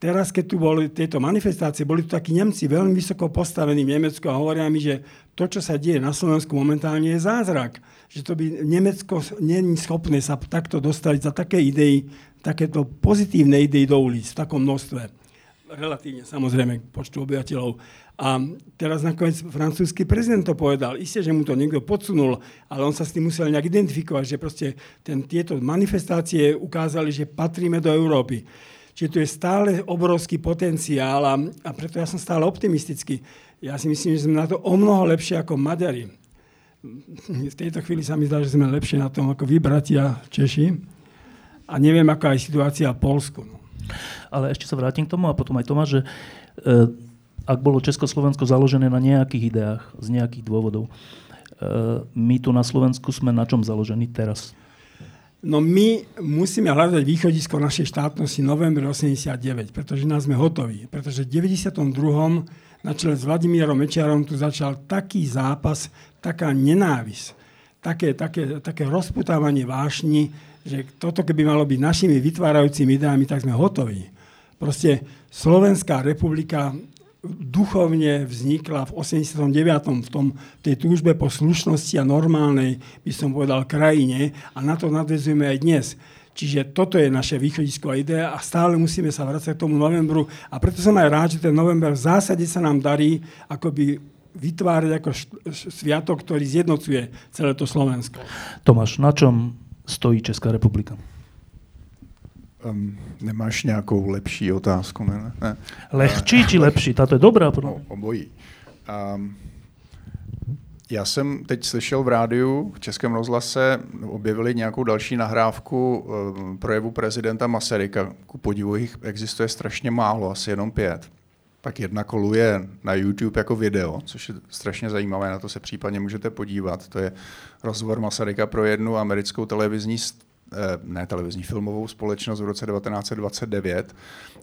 teraz, keď tu boli tieto manifestácie, boli tu takí Nemci veľmi vysoko postavení v Nemecku a hovoria mi, že to, čo sa deje na Slovensku momentálne je zázrak. Že to by Nemecko není schopné sa takto dostať za také idei, takéto pozitívne idei do ulic v takom množstve. Relatívne samozrejme počtu obyvateľov. A teraz nakoniec francúzsky prezident to povedal. Isté, že mu to niekto podsunul, ale on sa s tým musel nejak identifikovať, že proste ten, tieto manifestácie ukázali, že patríme do Európy. Čiže tu je stále obrovský potenciál a, a preto ja som stále optimistický. Ja si myslím, že sme na to o mnoho lepšie ako Maďari. V tejto chvíli sa mi zdá, že sme lepšie na tom ako vy, bratia Češi. A neviem, aká je situácia v Polsku. Ale ešte sa vrátim k tomu a potom aj Tomáš, že e, ak bolo Československo založené na nejakých ideách, z nejakých dôvodov, e, my tu na Slovensku sme na čom založení teraz? No my musíme hľadať východisko našej štátnosti november 89, pretože nás sme hotoví. Pretože v 92. na čele s Vladimírom Mečiarom tu začal taký zápas, taká nenávisť, také, také, také rozputávanie vášni, že toto keby malo byť našimi vytvárajúcimi ideami, tak sme hotoví. Proste Slovenská republika duchovne vznikla v 89. v tom, tej túžbe po slušnosti a normálnej, by som povedal, krajine a na to nadvezujeme aj dnes. Čiže toto je naše východisková idea a stále musíme sa vrácať k tomu novembru a preto som aj rád, že ten november v zásade sa nám darí akoby vytvárať ako sviatok, ktorý zjednocuje celé to Slovensko. Tomáš, na čom stojí Česká republika? Um, nemáš nějakou lepší otázku? Ne? ne. Lehčí či lepší? Tato je dobrá. O, obojí. Um, já jsem teď slyšel v rádiu, v Českém rozhlase, objevili nějakou další nahrávku um, projevu prezidenta Masaryka. Ku podivu jich existuje strašně málo, asi jenom pět. Tak jedna koluje na YouTube jako video, což je strašně zajímavé, na to se případně můžete podívat. To je rozhovor Masaryka pro jednu americkou televizní ne televizní, filmovou společnost v roce 1929,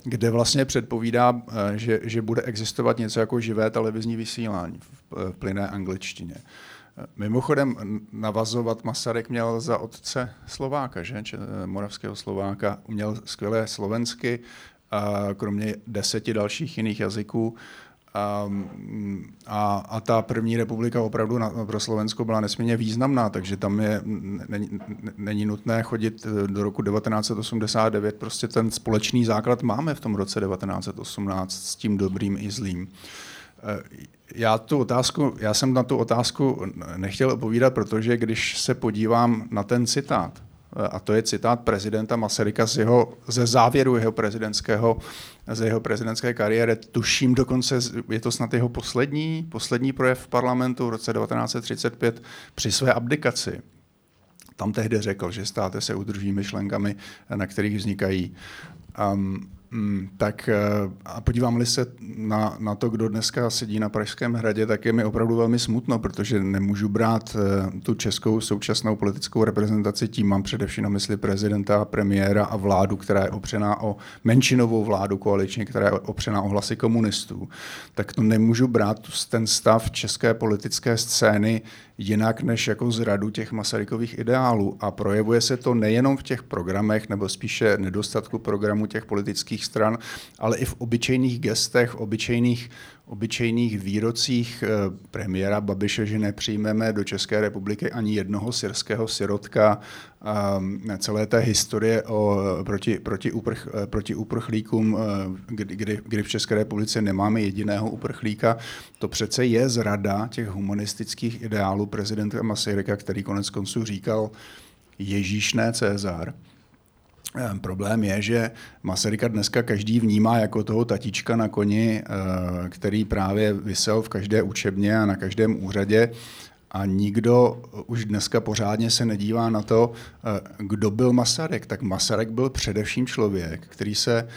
kde vlastně předpovídá, eh, že, že bude existovat něco jako živé televizní vysílání v eh, plyné angličtině. Mimochodem navazovat Masaryk měl za otce Slováka, že? moravského Slováka, uměl skvělé slovensky, a kromě deseti dalších jiných jazyků. A, a, a ta první republika opravdu na, pro Slovensko byla nesmírně významná, takže tam je, není, není nutné chodit do roku 1989, prostě ten společný základ máme v tom roce 1918 s tím dobrým i zlým. E, já, tu otázku, já jsem na tu otázku nechtěl odpovídat, protože když se podívám na ten citát, a to je citát prezidenta Masaryka z jeho, ze závěru jeho prezidentského, z jeho prezidentské kariéry. Tuším dokonce, je to snad jeho poslední, poslední projev v parlamentu v roce 1935 při své abdikaci. Tam tehdy řekl, že státy se udrží myšlenkami, na kterých vznikají. Um, tak eh, a podívám-li se na, na to, kdo dneska sedí na Pražském hradě, tak je mi opravdu velmi smutno, protože nemůžu brát eh, tu českou současnou politickou reprezentaci, tím mám především na mysli prezidenta, premiéra a vládu, která je opřená o menšinovou vládu koaliční, která je opřená o hlasy komunistů. Tak to nemůžu brát ten stav české politické scény jinak než jako zradu těch Masarykových ideálů. A projevuje se to nejenom v těch programech, nebo spíše nedostatku programu těch politických stran, ale i v obyčejných gestech, obyčejných obyčejných výrocích eh, premiéra Babiše, že nepřijmeme do České republiky ani jednoho syrského sirotka, celé té historie o, proti, proti, uprch, eh, proti uprchlíkům, eh, kdy, kdy v České republice nemáme jediného uprchlíka, to přece je zrada těch humanistických ideálů prezidenta Masaryka, který konec konců říkal Ježíš ne Cezar. Ehm, problém je, že Masaryka dneska každý vnímá jako toho tatička na koni, eh, který právě vysel v každé učebně a na každém úřadě a nikdo už dneska pořádně se nedívá na to, eh, kdo byl Masaryk. Tak Masaryk byl především člověk, který se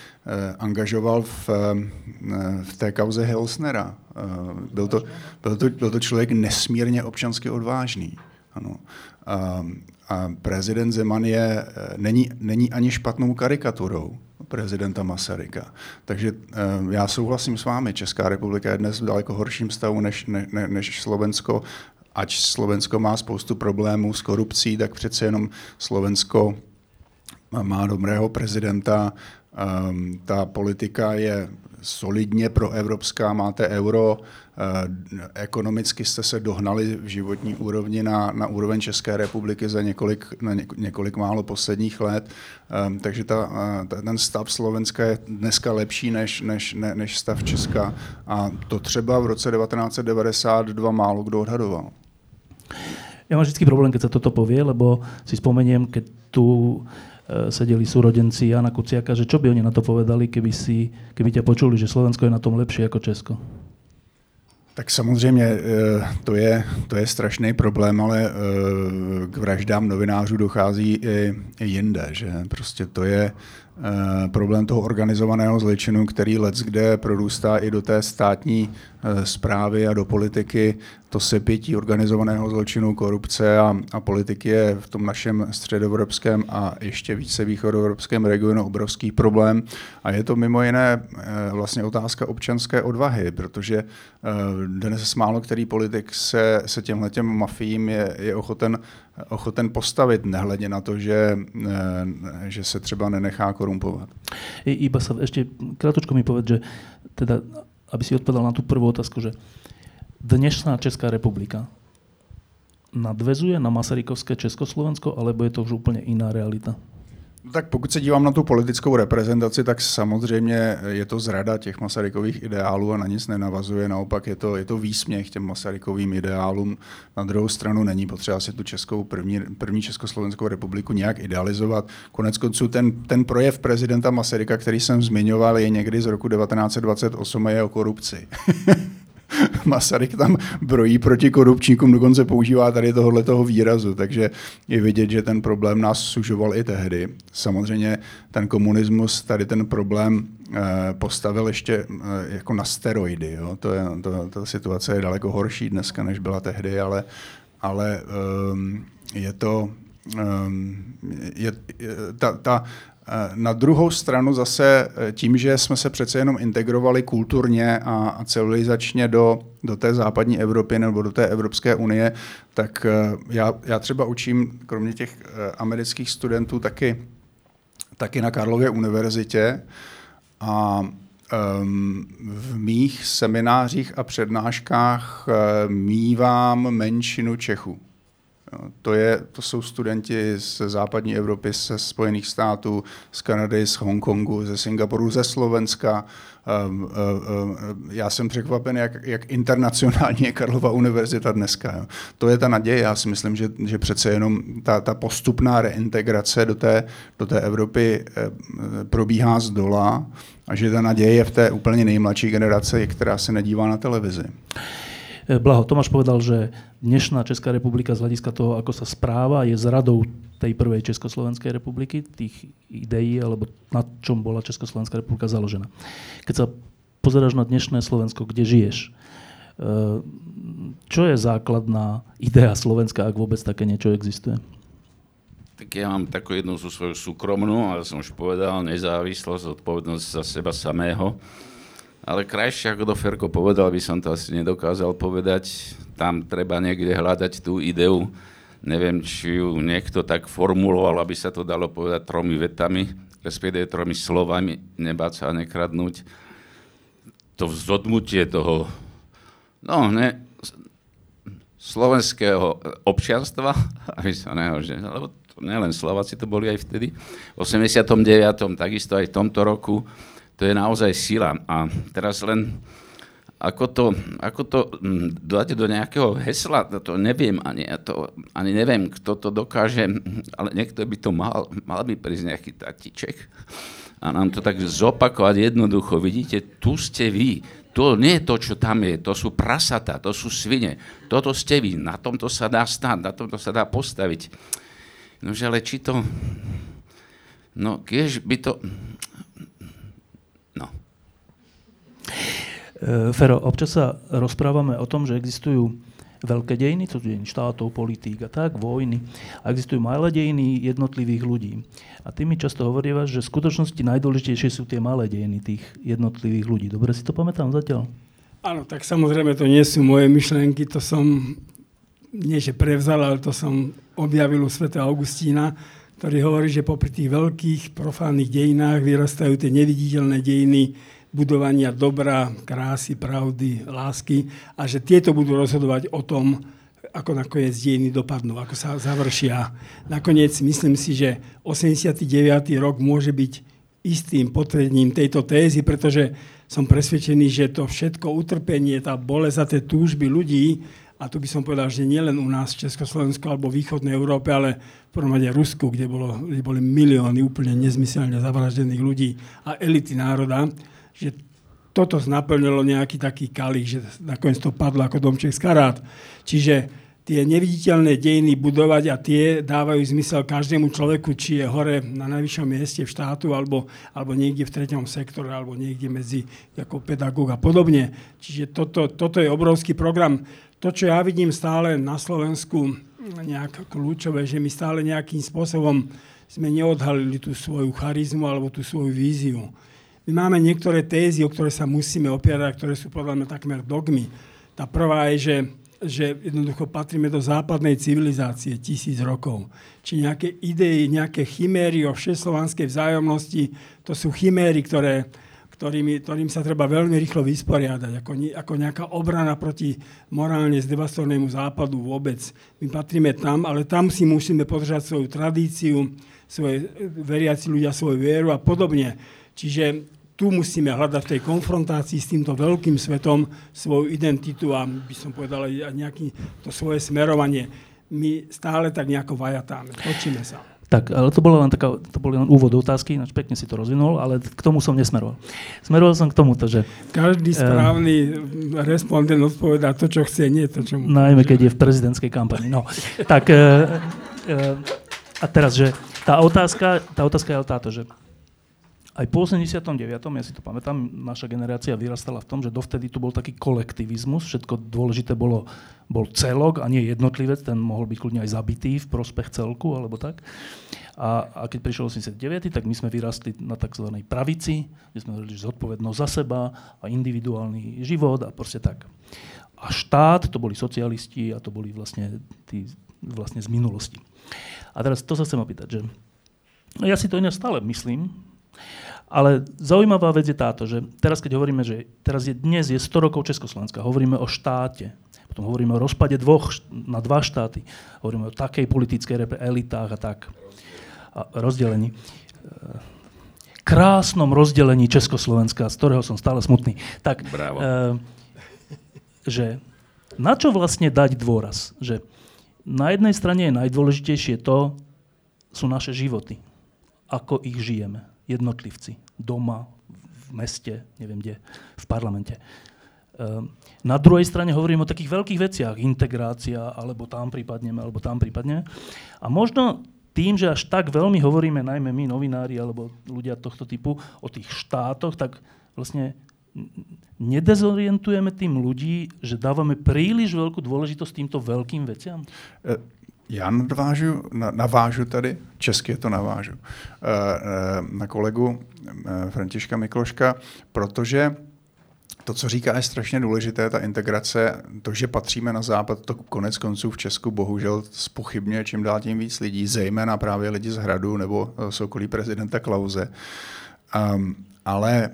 angažoval v, v té kauze Helsnera. Byl to, byl, to, byl to člověk nesmírně občansky odvážný. Ano. Prezident Zeman je, eh, není, není ani špatnou karikaturou prezidenta Masaryka. Takže eh, já souhlasím s vámi, Česká republika je dnes v daleko horším stavu než, ne, ne, než Slovensko. Ač Slovensko má spoustu problémů s korupcí, tak přece jenom Slovensko má dobrého prezidenta, um, ta politika je solidně proevropská, máte euro, ekonomicky jste se dohnali v životní úrovni na, na úroveň České republiky za několik, na několik málo posledních let, ehm, takže ta, eh, ta, ten stav Slovenska je dneska lepší než, než, ne, než stav Česka a to třeba v roce 1992 málo kdo odhadoval. Ja mám vždy problém, keď sa toto povie, lebo si spomeniem, keď tu E, sedeli súrodenci Jana Kuciaka, že čo by oni na to povedali, keby, si, keby ťa počuli, že Slovensko je na tom lepšie ako Česko? Tak samozřejmě e, to je, to je strašný problém, ale e, k vraždám novinářů dochází i, i jinde. Že prostě to je problém toho organizovaného zločinu, který let kde prorůstá i do té státní zprávy a do politiky to sepětí organizovaného zločinu, korupce a, a politiky je v tom našem středoevropském a ještě více východoevropském regionu obrovský problém. A je to mimo jiné eh, vlastně otázka občanské odvahy, protože eh, dnes málo který politik se, se těmhletěm mafiím je, je ochoten, ochoten postavit, nehledě na to, že, že se třeba nenechá korumpovat. Iba sa ešte krátko mi povedať, že teda, aby si odpovedal na tú prvú otázku, že dnešná Česká republika nadvezuje na Masarykovské Československo, alebo je to už úplně iná realita? No tak pokud se dívám na tu politickou reprezentaci, tak samozřejmě je to zrada těch Masarykových ideálů a na nic nenavazuje. Naopak je to, je to výsměch těm Masarykovým ideálům. Na druhou stranu není potřeba si tu českou první, první Československou republiku nějak idealizovat. Konec konců ten, ten projev prezidenta Masaryka, který jsem zmiňoval, je někdy z roku 1928 a je o korupci. Masaryk tam brojí proti korupčníkům, dokonce používá tady tohohle toho výrazu, takže je vidět, že ten problém nás sužoval i tehdy. Samozřejmě ten komunismus tady ten problém eh, postavil ještě eh, jako na steroidy. Jo? To je, to, ta situace je daleko horší dneska, než byla tehdy, ale, ale um, je to um, je, je, ta, ta na druhou stranu zase eh, tím, že jsme se přece jenom integrovali kulturně a civilizačně do, do té západní Evropy nebo do té Evropské unie, tak eh, já, já třeba učím, kromě těch amerických studentů, taky, taky na Karlově univerzitě a um, v mých seminářích a přednáškách mývám menšinu Čechů. To, je, to jsou studenti z západní Evropy, ze Spojených států, z Kanady, z Hongkongu, ze Singapuru, ze Slovenska. Um, um, já jsem překvapen, jak, jak internacionální je Karlova univerzita dneska. Jo. To je ta naděje. Já si myslím, že, že přece jenom ta, ta postupná reintegrace do té, do té Evropy eh, probíhá z dola a že ta naděje je v té úplně nejmladší generaci, která se nedívá na televizi. E, Blaho, Tomáš povedal, že dnešná Česká republika z hľadiska toho, ako sa správa, je zradou tej prvej Československej republiky, tých ideí, alebo na čom bola Československá republika založená. Keď sa pozeráš na dnešné Slovensko, kde žiješ, e, čo je základná idea Slovenska, ak vôbec také niečo existuje? Tak ja mám takú jednu zo svoju súkromnú, ale som už povedal, nezávislosť, odpovednosť za seba samého ale krajšie, ako to Ferko povedal, by som to asi nedokázal povedať. Tam treba niekde hľadať tú ideu. Neviem, či ju niekto tak formuloval, aby sa to dalo povedať tromi vetami, respektíve tromi slovami, nebáť sa a nekradnúť. To vzodmutie toho, no ne, slovenského občianstva, aby sa nehožne, lebo to nielen Slováci to boli aj vtedy. V 89. takisto aj v tomto roku to je naozaj sila. A teraz len ako to, ako to mm, dať do nejakého hesla, to neviem ani, ja to, ani neviem, kto to dokáže, ale niekto by to mal, mal by prísť nejaký tatiček a nám to tak zopakovať jednoducho. Vidíte, tu ste vy, to nie je to, čo tam je, to sú prasata, to sú svine, toto ste vy, na tomto sa dá stáť, na tomto sa dá postaviť. Nože ale či to, no keď by to, E, Fero, občas sa rozprávame o tom, že existujú veľké dejiny, to je štátov, politík a tak, vojny. A existujú malé dejiny jednotlivých ľudí. A ty mi často hovorívaš, že v skutočnosti najdôležitejšie sú tie malé dejiny tých jednotlivých ľudí. Dobre si to pamätám zatiaľ? Áno, tak samozrejme to nie sú moje myšlenky, to som nie že prevzal, ale to som objavil u Sv. Augustína, ktorý hovorí, že popri tých veľkých profánnych dejinách vyrastajú tie neviditeľné dejiny budovania dobra, krásy, pravdy, lásky a že tieto budú rozhodovať o tom, ako nakoniec dejiny dopadnú, ako sa završia. Nakoniec myslím si, že 89. rok môže byť istým potvrdením tejto tézy, pretože som presvedčený, že to všetko utrpenie, tá bolesť a tie túžby ľudí, a tu by som povedal, že nielen u nás v Československu alebo v východnej Európe, ale v prvom rade Rusku, kde, bolo, kde boli milióny úplne nezmyselne zavraždených ľudí a elity národa, že toto naplnilo nejaký taký kalich, že nakoniec to padlo ako domček z karát. Čiže tie neviditeľné dejiny budovať a tie dávajú zmysel každému človeku, či je hore na najvyššom mieste v štátu, alebo, alebo niekde v treťom sektore, alebo niekde medzi ako pedagóg a podobne. Čiže toto, toto je obrovský program to, čo ja vidím stále na Slovensku nejak kľúčové, že my stále nejakým spôsobom sme neodhalili tú svoju charizmu alebo tú svoju víziu. My máme niektoré tézy, o ktoré sa musíme opierať, ktoré sú podľa mňa takmer dogmy. Tá prvá je, že, že jednoducho patríme do západnej civilizácie tisíc rokov. Či nejaké idei, nejaké chiméry o všeslovanskej vzájomnosti, to sú chiméry, ktoré, ktorými, ktorým sa treba veľmi rýchlo vysporiadať, ako, ako nejaká obrana proti morálne zdevastovanému západu vôbec. My patríme tam, ale tam si musíme podržať svoju tradíciu, svoje veriaci ľudia svoju vieru a podobne. Čiže tu musíme hľadať v tej konfrontácii s týmto veľkým svetom svoju identitu a by som povedal aj nejaké to svoje smerovanie. My stále tak nejako vajatáme, točíme sa. Tak, ale to bolo len, taká, to boli len úvod otázky, ináč pekne si to rozvinul, ale k tomu som nesmeroval. Smeroval som k tomuto, že... Každý eh, správny uh, respondent odpovedá to, čo chce, nie to, čo mu... Najmä, keď je v prezidentskej kampani. No, tak... Uh, uh, a teraz, že tá otázka, tá otázka je táto, že aj po 89. ja si to pamätám, naša generácia vyrastala v tom, že dovtedy tu bol taký kolektivizmus, všetko dôležité bolo, bol celok a nie jednotlivec, ten mohol byť kľudne aj zabitý v prospech celku alebo tak. A, a keď prišiel 89., tak my sme vyrastli na tzv. pravici, kde sme hovorili, že zodpovednosť za seba a individuálny život a proste tak. A štát, to boli socialisti a to boli vlastne tí vlastne z minulosti. A teraz to sa chcem opýtať, že ja si to iné stále myslím, ale zaujímavá vec je táto, že teraz keď hovoríme, že teraz je dnes je 100 rokov Československa, hovoríme o štáte, potom hovoríme o rozpade dvoch, na dva štáty, hovoríme o takej politickej elitách a tak, a rozdelení. Krásnom rozdelení Československa, z ktorého som stále smutný. Tak, Bravo. E, že na čo vlastne dať dôraz? Že na jednej strane je najdôležitejšie to, sú naše životy. Ako ich žijeme jednotlivci doma, v meste, neviem kde, v parlamente. Ehm, na druhej strane hovorím o takých veľkých veciach, integrácia, alebo tam prípadne, alebo tam prípadne. A možno tým, že až tak veľmi hovoríme, najmä my, novinári, alebo ľudia tohto typu, o tých štátoch, tak vlastne nedezorientujeme tým ľudí, že dávame príliš veľkú dôležitosť týmto veľkým veciam? E, já nadvážu, navážu tady, česky to navážu, eh, eh, na kolegu eh, Františka Mikloška, protože to, co říká, je strašně důležité, ta integrace, to, že patříme na západ, to konec konců v Česku bohužel spochybňuje čím dál tím víc lidí, zejména právě lidi z Hradu nebo z okolí prezidenta Klauze. Um, ale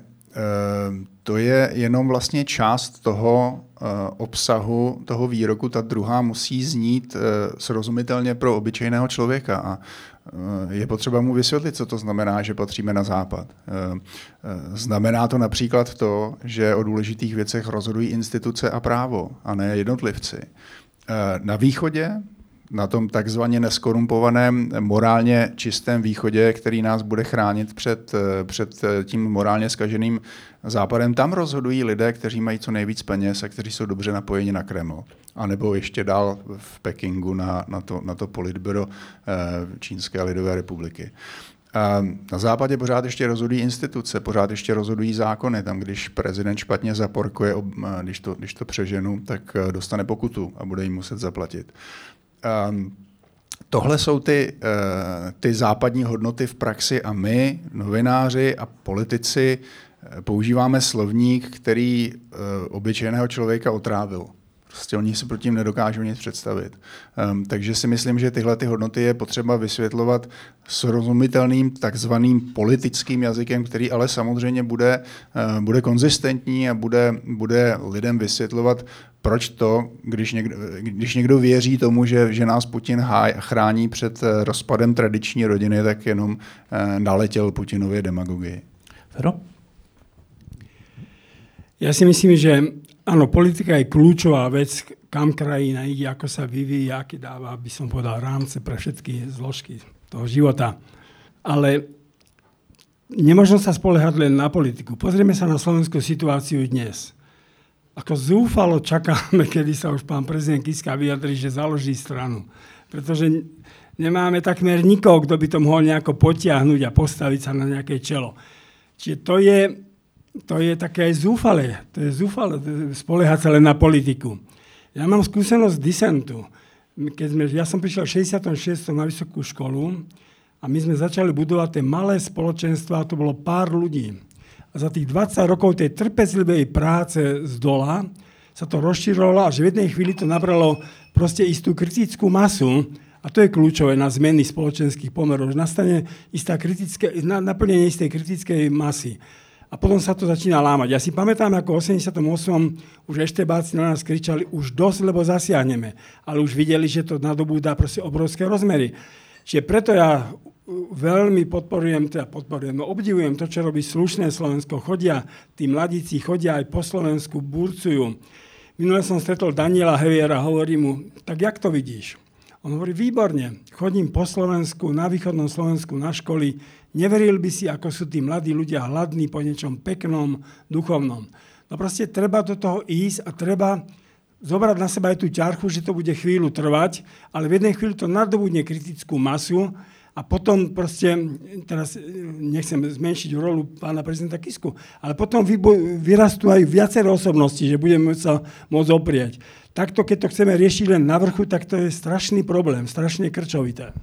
to je jenom vlastně část toho uh, obsahu, toho výroku. Ta druhá musí znít uh, srozumitelně pro obyčejného člověka a uh, je potřeba mu vysvětlit, co to znamená, že patříme na západ. Znamená to například to, že o důležitých věcech rozhodují instituce a právo, a ne jednotlivci. Na východě na tom takzvaně neskorumpovaném, morálně čistém východě, který nás bude chránit před, před tím morálně skaženým západem. Tam rozhodují lidé, kteří mají co nejvíc peněz a kteří jsou dobře napojeni na Kreml. A nebo ještě dál v Pekingu na, na, to, na to politbyro eh, Čínské lidové republiky. Na západě pořád ještě rozhodují instituce, pořád ještě rozhodují zákony. Tam, když prezident špatně zaporkuje, když to, když to přeženu, tak eh, dostane pokutu a bude jim muset zaplatit. Um, tohle jsou ty, uh, ty západní hodnoty v praxi a my, novináři a politici, uh, používáme slovník, který uh, obyčejného člověka otrávil. Prostě oni si pro tím nedokážou nic představit. Um, takže si myslím, že tyhle ty hodnoty je potřeba vysvětlovat srozumitelným takzvaným politickým jazykem, který ale samozřejmě bude, uh, bude konzistentní a bude, bude lidem vysvětlovat, proč to, když někdo, když někdo věří tomu, že, že nás Putin háj, chrání před eh, rozpadem tradiční rodiny, tak jenom uh, naletěl Putinově demagogii. Fero? Ja si myslím, že áno, politika je kľúčová vec, kam krajina ide, ako sa vyvíja, aký dáva, by som povedal, rámce pre všetky zložky toho života. Ale nemožno sa spoliehať len na politiku. Pozrieme sa na slovenskú situáciu dnes. Ako zúfalo čakáme, kedy sa už pán prezident Kiska vyjadri, že založí stranu. Pretože nemáme takmer nikoho, kto by to mohol nejako potiahnuť a postaviť sa na nejaké čelo. Čiže to je to je také aj zúfale. To je zúfale spoliehať sa len na politiku. Ja mám skúsenosť disentu. Keď sme, ja som prišiel v 66. na vysokú školu a my sme začali budovať tie malé spoločenstva, to bolo pár ľudí. A za tých 20 rokov tej trpezlivej práce z dola sa to rozširovalo a že v jednej chvíli to nabralo proste istú kritickú masu, a to je kľúčové na zmeny spoločenských pomerov, že nastane istá kritické, naplnenie istej kritickej masy a potom sa to začína lámať. Ja si pamätám, ako v 88. už eštebáci na nás kričali, už dosť, lebo zasiahneme. Ale už videli, že to nadobúda proste obrovské rozmery. Čiže preto ja veľmi podporujem, teda podporujem, no obdivujem to, čo robí slušné Slovensko. Chodia, tí mladíci chodia aj po Slovensku, burcujú. Minule som stretol Daniela Heviera, hovorí mu, tak jak to vidíš? On hovorí, výborne, chodím po Slovensku, na východnom Slovensku, na školy, Neveril by si, ako sú tí mladí ľudia hladní po niečom peknom, duchovnom. No proste treba do toho ísť a treba zobrať na seba aj tú ťarchu, že to bude chvíľu trvať, ale v jednej chvíli to nadobudne kritickú masu a potom proste, teraz e, nechcem zmenšiť rolu pána prezidenta Kisku, ale potom vyrastú aj viaceré osobnosti, že budeme sa môcť oprieť. Takto, keď to chceme riešiť len na vrchu, tak to je strašný problém, strašne krčovité.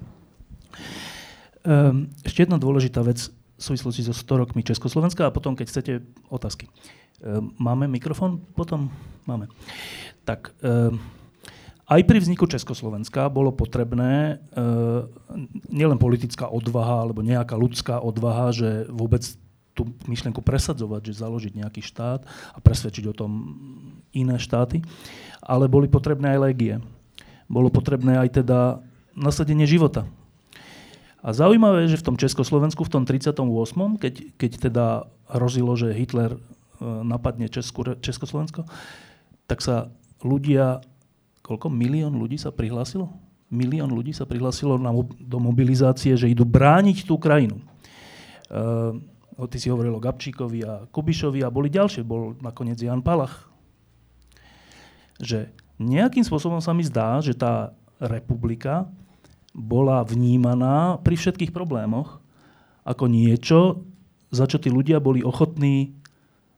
Um, ešte jedna dôležitá vec v súvislosti so 100 rokmi Československa a potom, keď chcete, otázky. Um, máme mikrofón? Potom máme. Tak, um, aj pri vzniku Československa bolo potrebné uh, nielen politická odvaha alebo nejaká ľudská odvaha, že vôbec tú myšlienku presadzovať, že založiť nejaký štát a presvedčiť o tom iné štáty, ale boli potrebné aj légie. Bolo potrebné aj teda nasadenie života a zaujímavé je, že v tom Československu, v tom 38., keď, keď teda hrozilo, že Hitler e, napadne Česku, Československo, tak sa ľudia, koľko? Milión ľudí sa prihlásilo? Milión ľudí sa prihlásilo na, do mobilizácie, že idú brániť tú krajinu. Uh, ty si hovoril o Gabčíkovi a Kubišovi a boli ďalšie. Bol nakoniec Jan Palach. Že nejakým spôsobom sa mi zdá, že tá republika bola vnímaná pri všetkých problémoch ako niečo, za čo tí ľudia boli ochotní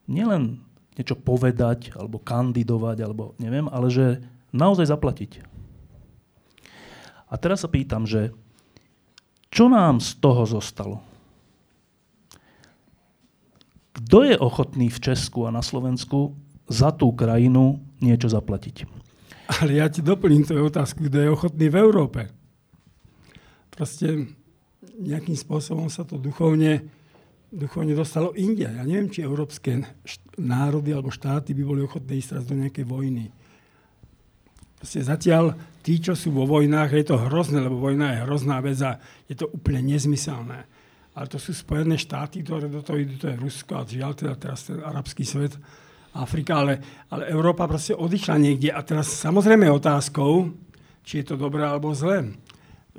nielen niečo povedať, alebo kandidovať, alebo neviem, ale že naozaj zaplatiť. A teraz sa pýtam, že čo nám z toho zostalo? Kto je ochotný v Česku a na Slovensku za tú krajinu niečo zaplatiť? Ale ja ti doplním tvoju otázku, kto je ochotný v Európe proste nejakým spôsobom sa to duchovne, duchovne dostalo inde. Ja neviem, či európske národy alebo štáty by boli ochotné ísť teraz do nejakej vojny. Proste zatiaľ tí, čo sú vo vojnách, je to hrozné, lebo vojna je hrozná vec a je to úplne nezmyselné. Ale to sú Spojené štáty, ktoré do toho idú, to je Rusko a žiaľ teda teraz ten arabský svet, Afrika, ale, ale Európa proste odišla niekde. A teraz samozrejme otázkou, či je to dobré alebo zlé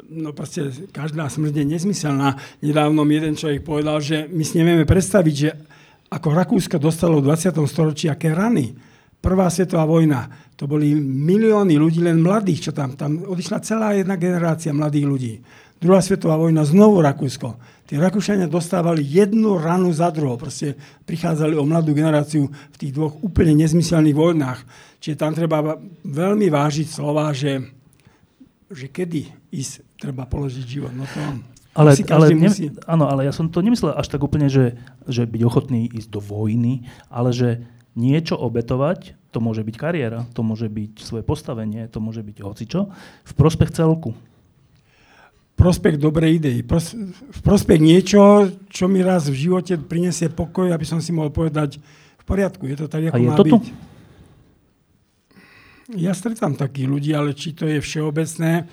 no proste každá smrť je nezmyselná. Nedávno mi jeden človek povedal, že my si nevieme predstaviť, že ako Rakúsko dostalo v 20. storočí aké rany. Prvá svetová vojna, to boli milióny ľudí, len mladých, čo tam, tam odišla celá jedna generácia mladých ľudí. Druhá svetová vojna, znovu Rakúsko. Tí Rakúšania dostávali jednu ranu za druhou. Proste prichádzali o mladú generáciu v tých dvoch úplne nezmyselných vojnách. Čiže tam treba veľmi vážiť slova, že, že kedy ísť treba položiť život. No to ale, ale, musí... áno, ale ja som to nemyslel až tak úplne, že, že byť ochotný ísť do vojny, ale že niečo obetovať, to môže byť kariéra, to môže byť svoje postavenie, to môže byť hocičo, v prospech celku. Prospech dobrej idei. Pros, v prospech niečo, čo mi raz v živote prinesie pokoj, aby som si mohol povedať, v poriadku, je to tak, ako A je má to tu? byť. Ja stretám takých ľudí, ale či to je všeobecné.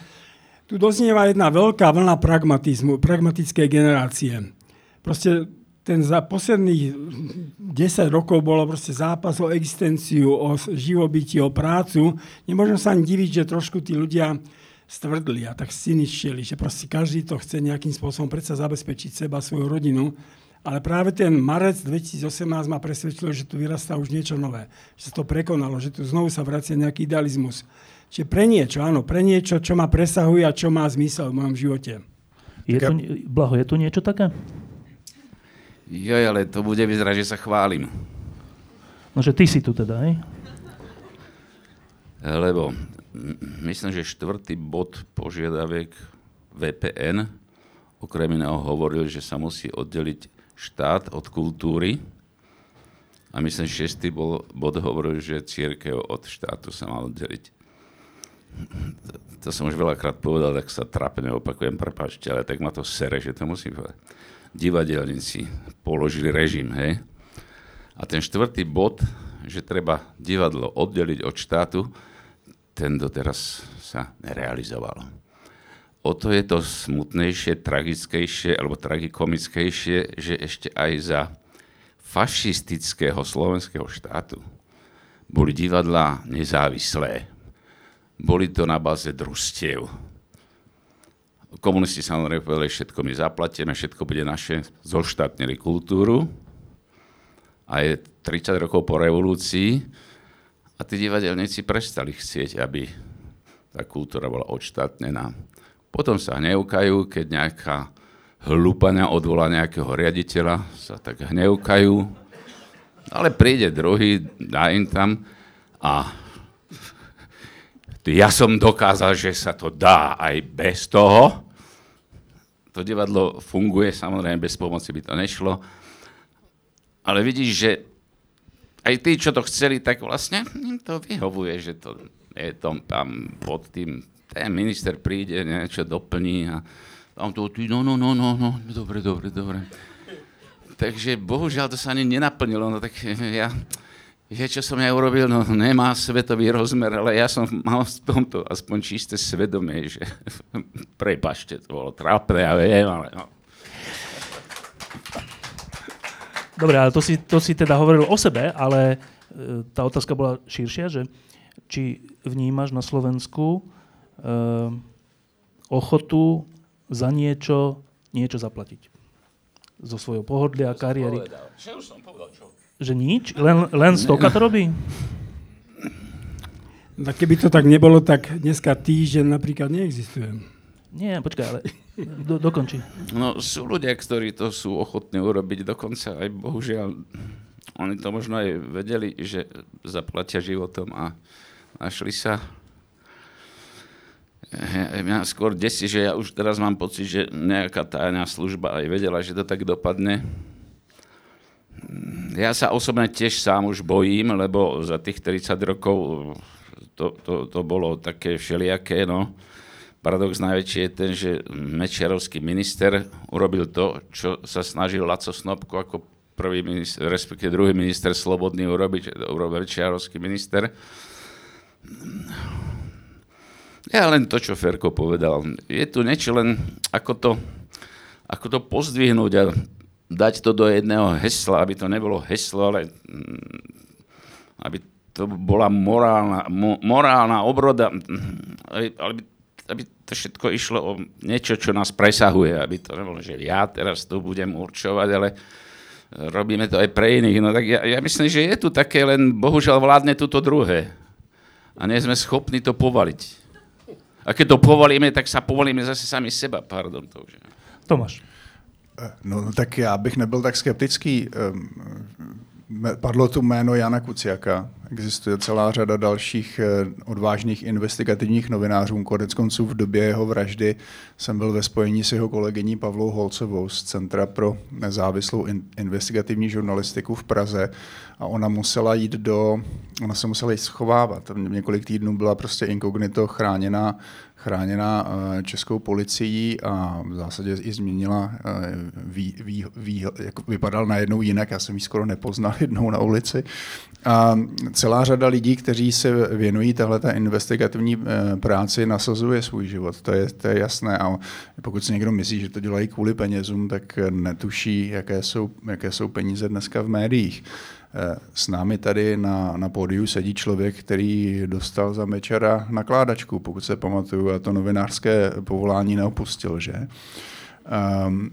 Tu doznieva jedna veľká vlna pragmatizmu, pragmatickej generácie. Proste ten za posledných 10 rokov bolo proste zápas o existenciu, o živobytie, o prácu. Nemôžem sa ani diviť, že trošku tí ľudia stvrdli a tak cyničtili, že proste každý to chce nejakým spôsobom predsa zabezpečiť seba, svoju rodinu. Ale práve ten marec 2018 ma presvedčilo, že tu vyrastá už niečo nové. Že sa to prekonalo, že tu znovu sa vracia nejaký idealizmus. Čiže pre niečo, áno, pre niečo, čo ma presahuje a čo má zmysel v mojom živote. Je tu, Blaho, je tu niečo také? Jo, ale to bude vyzerať, že sa chválim. No, že ty si tu teda, hej? Lebo myslím, že štvrtý bod požiadaviek VPN okrem iného hovoril, že sa musí oddeliť štát od kultúry. A myslím, že šiestý bol, bod hovoril, že církev od štátu sa má oddeliť. To, to som už veľakrát povedal, tak sa trápne opakujem, prepáčte, ale tak ma to sere, že to musím povedať. Divadelníci položili režim, hej? A ten štvrtý bod, že treba divadlo oddeliť od štátu, ten doteraz sa nerealizoval. O to je to smutnejšie, tragickejšie alebo tragikomickejšie, že ešte aj za fašistického slovenského štátu boli divadlá nezávislé. Boli to na báze družstiev. Komunisti samozrejme povedali, všetko my zaplatíme, všetko bude naše, zoštátnili kultúru, a je 30 rokov po revolúcii a tí divadelníci prestali chcieť, aby tá kultúra bola odštátnená. Potom sa hnevkajú, keď nejaká hlupania odvolá nejakého riaditeľa, sa tak hnevkajú, ale príde druhý, dá im tam a ja som dokázal, že sa to dá aj bez toho. To divadlo funguje, samozrejme bez pomoci by to nešlo, ale vidíš, že aj tí, čo to chceli, tak vlastne im to vyhovuje, že to je tom tam pod tým, ten minister príde, niečo doplní a tam to, ty, no, no, no, no, no, dobre, dobre, dobre. Takže bohužiaľ to sa ani nenaplnilo, no tak ja, že čo som ja urobil, no nemá svetový rozmer, ale ja som mal v tomto aspoň čisté svedomie, že prepašte, to bolo trápne, ja viem, ale no. Dobre, ale to si, to si teda hovoril o sebe, ale e, tá otázka bola širšia, že či vnímaš na Slovensku e, ochotu za niečo, niečo zaplatiť. Zo svojho pohodlia, kariéry. Čo už som povedal, čo? Že nič? Len, len stoka to robí? No, keby to tak nebolo, tak dneska týždeň napríklad neexistuje. Nie, počkaj, ale do, dokončí. No sú ľudia, ktorí to sú ochotní urobiť, dokonca aj bohužiaľ, oni to možno aj vedeli, že zaplatia životom a našli sa. Ja- Mňa skôr desí, že ja už teraz mám pocit, že nejaká tajná služba aj vedela, že to tak dopadne. Ja sa osobne tiež sám už bojím, lebo za tých 30 rokov to, to, to bolo také všelijaké, no. Paradox najväčší je ten, že Mečiarovský minister urobil to, čo sa snažil Laco Snopko ako prvý minister, respektíve druhý minister Slobodný urobiť, urobil Mečiarovský minister. Ja len to, čo Ferko povedal. Je tu niečo len, ako to, ako to pozdvihnúť a dať to do jedného hesla, aby to nebolo heslo, ale mm, aby to bola morálna, mo, morálna obroda, mm, aby, aby, aby to všetko išlo o niečo, čo nás presahuje, aby to nebolo, že ja teraz tu budem určovať, ale robíme to aj pre iných. No tak ja, ja myslím, že je tu také, len bohužiaľ vládne tu to druhé. A nie sme schopní to povaliť. A keď to povolíme, tak sa povolíme zase sami seba. Pardon, to už. Tomáš. No, no tak já bych nebyl tak skeptický. Ehm, padlo tu jméno Jana Kuciaka. Existuje celá řada dalších eh, odvážných investigativních novinářů. Konec konců v době jeho vraždy jsem byl ve spojení s jeho kolegyní Pavlou Holcovou z Centra pro nezávislou investigativní žurnalistiku v Praze a ona musela jít do, ona se musela jít schovávat. Několik týdnů byla prostě inkognito chráněná chráněna eh, českou policií a v zásadě i změnila, eh, ví, ví, ví, jak vypadal najednou jinak, já jsem ji skoro nepoznal jednou na ulici. A celá řada lidí, kteří se věnují téhle investigativní eh, práci, nasazuje svůj život, to je, to je jasné. A pokud si někdo myslí, že to dělají kvůli penězům, tak netuší, jaké jsou, jaké jsou peníze dneska v médiích. S námi tady na, na pódiu sedí člověk, který dostal za Mečera nakládačku, pokud se pamatuju, a to novinářské povolání neopustil, že? Um,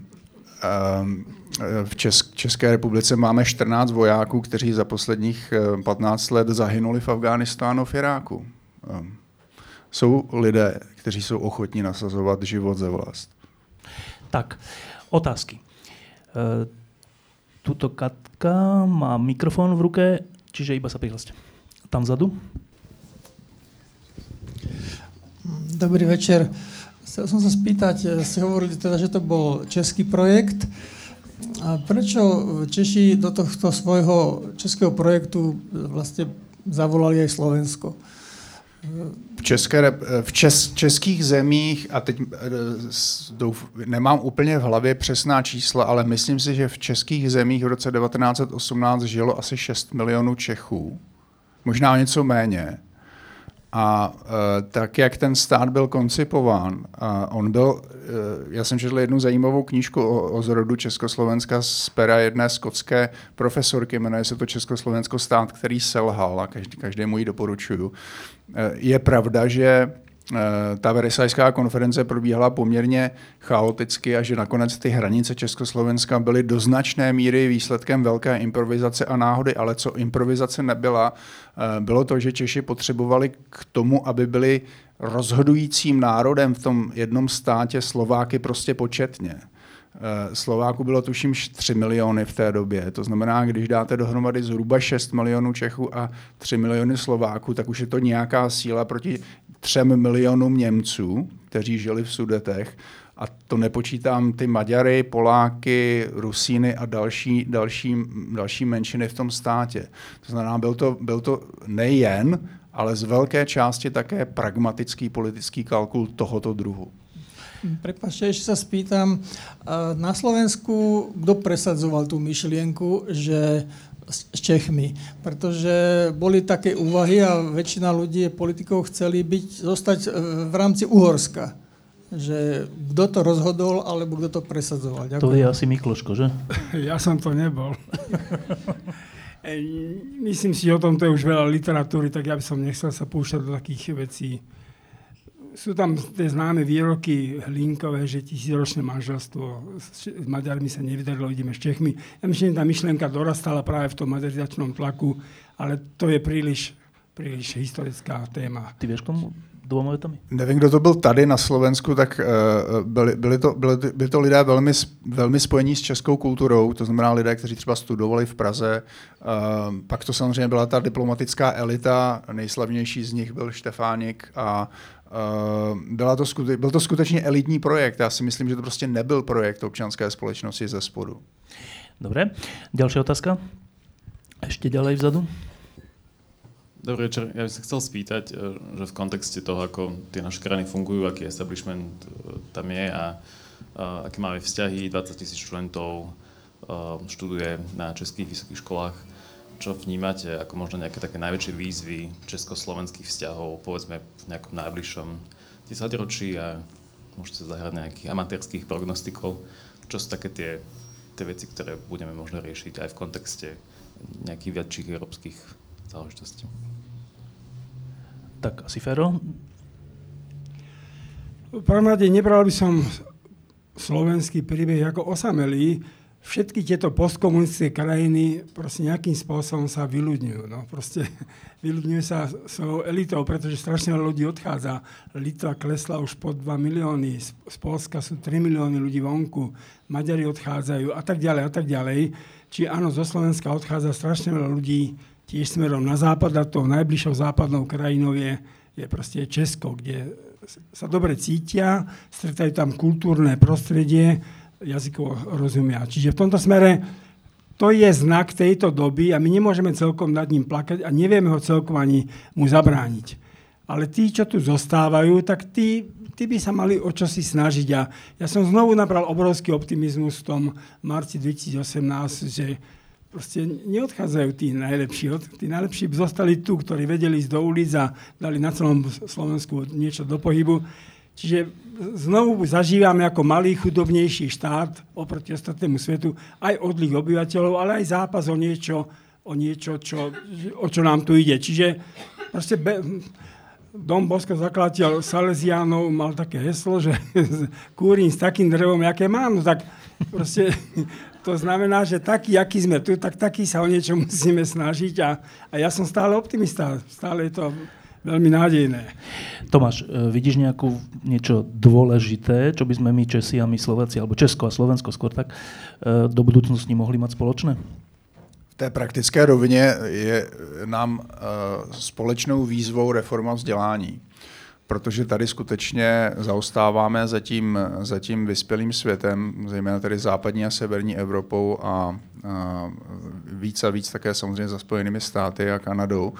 v Česk- České republice máme 14 vojáků, kteří za posledních 15 let zahynuli v Afghánistánu v Iráku. Um, jsou lidé, kteří jsou ochotní nasazovat život ze vlast. Tak, otázky. Uh, tuto Katka má mikrofón v ruke, čiže iba sa prihláste. Tam vzadu. Dobrý večer. Chcel som sa spýtať, ste hovorili teda, že to bol český projekt. A prečo Češi do tohto svojho českého projektu vlastne zavolali aj Slovensko? V, České, v čes, českých zemích, a teď eh, douf, nemám úplně v hlavě přesná čísla, ale myslím si, že v českých zemích v roce 1918 žilo asi 6 milionů Čechů, možná něco méně. A e, tak, jak ten stát byl koncipován, on byl, e, já jsem četl jednu zajímavou knížku o, o zrodu Československa z pera jedné skotské profesorky, jmenuje se to Československo stát, který selhal a každý, každému ji doporučuju. E, je pravda, že Eh, ta Verisajská konference probíhala poměrně chaoticky a že nakonec ty hranice Československa byly do značné míry výsledkem velké improvizace a náhody, ale co improvizace nebyla, eh, bylo to, že Češi potřebovali k tomu, aby byli rozhodujícím národem v tom jednom státě Slováky prostě početně. Eh, Slováku bylo tuším 3 miliony v té době. To znamená, když dáte dohromady zhruba 6 milionů Čechů a 3 miliony Slováků, tak už je to nějaká síla proti 3 milionům Němců, kteří žili v Sudetech. A to nepočítám ty Maďary, Poláky, Rusíny a další, další, další menšiny v tom státě. To znamená, byl to, byl to nejen, ale z velké části také pragmatický politický kalkul tohoto druhu. Prepačte, ešte sa spýtam. Na Slovensku kto presadzoval tú myšlienku, že s Čechmi, pretože boli také úvahy a väčšina ľudí, politikov chceli byť, zostať e, v rámci Uhorska. Že kto to rozhodol, alebo kto to presadzoval. Ďakujem. To je asi Mikloško, že? Ja som to nebol. Myslím si, o tomto je už veľa literatúry, tak ja by som nechcel sa púšťať do takých vecí sú tam tie známe výroky Hlinkové, že tisíročné manželstvo s, Maďarmi sa nevydarilo, ideme s Čechmi. Ja myslím, že tá myšlienka dorastala práve v tom maďarizačnom tlaku, ale to je príliš, príliš historická téma. Ty vieš komu vetami? Nevím, kdo to byl tady na Slovensku, tak uh, byli, byli, to, byli, byli to lidé velmi, velmi spojení s českou kulturou, to znamená lidé, kteří třeba studovali v Praze. Uh, pak to samozřejmě byla ta diplomatická elita, nejslavnější z nich byl Štefánik a byla to skute- byl to skutečně elitní projekt. Já si myslím, že to prostě nebyl projekt občanské společnosti ze spodu. Dobre. Ďalšia otázka? Ešte ďalej vzadu. Dobrý večer. Ja by som chcel spýtať, e, že v kontexte toho, ako tie naše krajiny fungujú, aký establishment e, tam je a, a aké máme vzťahy, 20 tisíc študentov študuje na českých vysokých školách, čo vnímate ako možno nejaké také najväčšie výzvy československých vzťahov, povedzme v nejakom najbližšom desaťročí a môžete zahrať nejakých amatérských prognostikov, čo sú také tie, tie veci, ktoré budeme možno riešiť aj v kontexte nejakých väčších európskych záležitostí. Tak asi Fero? V prvom rade nebral by som slovenský príbeh ako osamelý, všetky tieto postkomunistické krajiny proste nejakým spôsobom sa vyľudňujú. No, proste vyľudňujú sa svojou elitou, pretože strašne veľa ľudí odchádza. Litva klesla už pod 2 milióny, z Polska sú 3 milióny ľudí vonku, Maďari odchádzajú a tak ďalej a tak ďalej. Či áno, zo Slovenska odchádza strašne veľa ľudí tiež smerom na západ a tou najbližšou západnou krajinou je, je proste Česko, kde sa dobre cítia, stretajú tam kultúrne prostredie, jazykovo rozumia. Čiže v tomto smere to je znak tejto doby a my nemôžeme celkom nad ním plakať a nevieme ho celkom ani mu zabrániť. Ale tí, čo tu zostávajú, tak tí, tí by sa mali o čo snažiť. A ja som znovu nabral obrovský optimizmus v tom marci 2018, že proste neodchádzajú tí najlepší. Tí najlepší zostali tu, ktorí vedeli ísť do ulic a dali na celom Slovensku niečo do pohybu. Čiže znovu zažívame ako malý, chudobnejší štát oproti ostatnému svetu aj odlik obyvateľov, ale aj zápas o niečo, o niečo čo, o čo nám tu ide. Čiže proste be, Dom Bosko, zakladateľ Salesiánov, mal také heslo, že kúrim s takým drevom, aké mám. No tak proste to znamená, že taký, aký sme tu, tak taký sa o niečo musíme snažiť a, a ja som stále optimista. Stále je to veľmi nádejné. Tomáš, e, vidíš nejakú niečo dôležité, čo by sme my Česi a my Slováci, alebo Česko a Slovensko skôr tak, e, do budúcnosti mohli mať spoločné? V té praktické rovině je nám uh, společnou výzvou reforma vzdělání, protože tady skutečně zaostáváme za tím, za tím vyspělým světem, zejména tady západní a severní Evropou a uh, víc a víc také samozřejmě za Spojenými státy a Kanadou.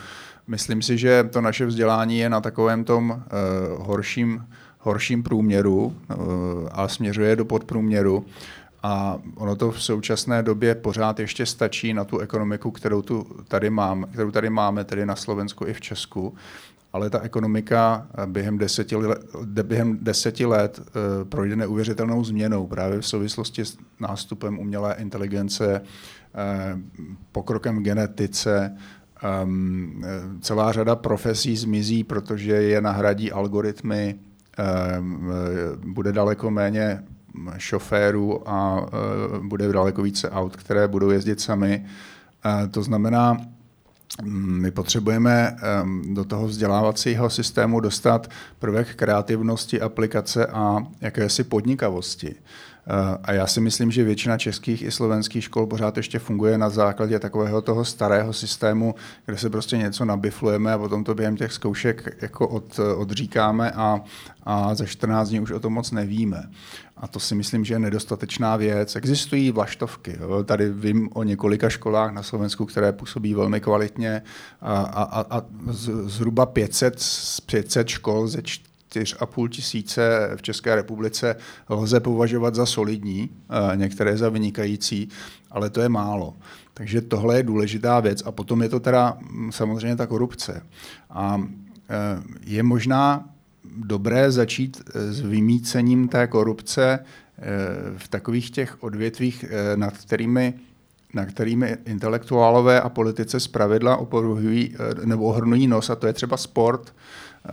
Myslím si, že to naše vzdělání je na takovém tom uh, horším, horším průměru uh, a směřuje do podprůměru. A ono to v současné době pořád ještě stačí na tu ekonomiku, kterou, tu tady, mám, kterou tady máme, tedy na Slovensku i v Česku. Ale ta ekonomika během deseti let, během deseti let uh, projde neuvěřitelnou změnou právě v souvislosti s nástupem umělé inteligence, uh, pokrokem genetice, Um, celá řada profesí zmizí, protože je nahradí algoritmy, um, bude daleko méně šoférů a uh, bude daleko více aut, které budou jezdit sami. Uh, to znamená, my potřebujeme um, do toho vzdělávacího systému dostat prvek kreativnosti, aplikace a jakési podnikavosti. A já si myslím, že většina českých i slovenských škol pořád ještě funguje na základě takového toho starého systému, kde se prostě něco nabiflujeme a potom to během těch zkoušek jako od, odříkáme a, a za 14 dní už o tom moc nevíme. A to si myslím, že je nedostatečná věc. Existují vlaštovky. Jo. Tady vím o několika školách na Slovensku, které působí velmi kvalitně a, a, a zhruba 500, 500 škol ze 4,5 tisíce v České republice lze považovat za solidní, některé za vynikající, ale to je málo. Takže tohle je důležitá věc. A potom je to teda mm, samozřejmě ta korupce. A e, je možná dobré začít e, s vymícením té korupce v takových těch odvětvích, nad kterými na kterými intelektuálové a politice zpravidla oporují nebo ohrnují nos, a to je třeba sport,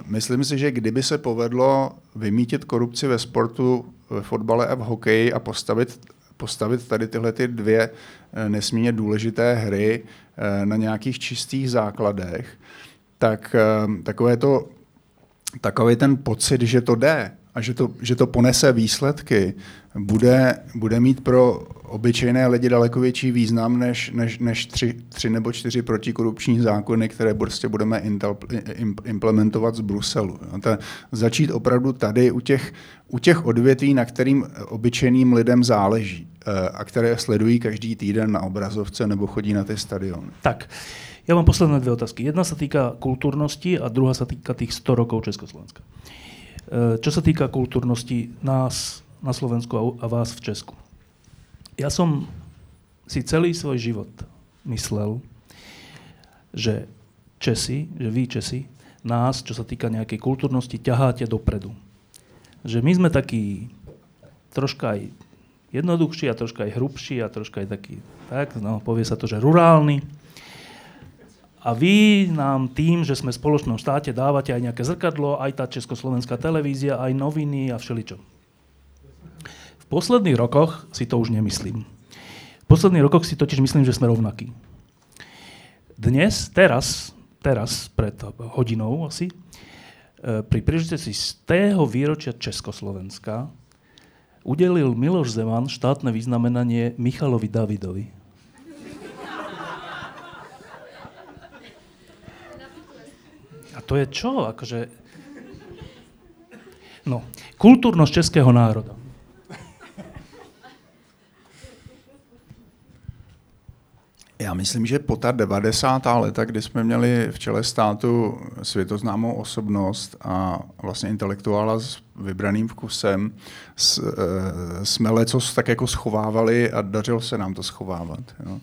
Myslím si, že kdyby se povedlo vymítit korupci ve sportu, ve fotbale a v hokeji a postavit, postavit tady tyhle ty dvě eh, nesmírně důležité hry eh, na nějakých čistých základech, tak eh, takové to, takový ten pocit, že to jde a že to, že to ponese výsledky, bude, bude mít pro obyčejné lidi daleko větší význam než, než, než tři, tři nebo čtyři protikorupční zákony, které prostě budeme intel, implementovat z Bruselu. Ta, začít opravdu tady u těch, u těch odvětví, na kterým obyčejným lidem záleží eh, a které sledují každý týden na obrazovce nebo chodí na ty stadiony. Tak, ja mám posledné dve otázky. Jedna sa týka kultúrnosti a druhá sa týka tých 100 rokov Československa. Eh, čo sa týka kultúrnosti nás na Slovensku a vás v Česku. Ja som si celý svoj život myslel, že Česi, že vy Česi, nás, čo sa týka nejakej kultúrnosti, ťaháte dopredu. Že my sme takí troška aj jednoduchší a troška aj hrubší a troška aj taký, tak, no, povie sa to, že rurálny. A vy nám tým, že sme v spoločnom štáte, dávate aj nejaké zrkadlo, aj tá československá televízia, aj noviny a všeličo posledných rokoch si to už nemyslím. posledných rokoch si totiž myslím, že sme rovnakí. Dnes, teraz, teraz, pred hodinou asi, e, pri príležitosti z tého výročia Československa udelil Miloš Zeman štátne vyznamenanie Michalovi Davidovi. A to je čo? Akože... No, kultúrnosť českého národa. Já myslím, že po ta 90. leta, kdy jsme měli v čele státu světoznámou osobnost a vlastně intelektuála s vybraným vkusem, s, e, jsme lecos tak jako schovávali a dařilo se nám to schovávat. Jo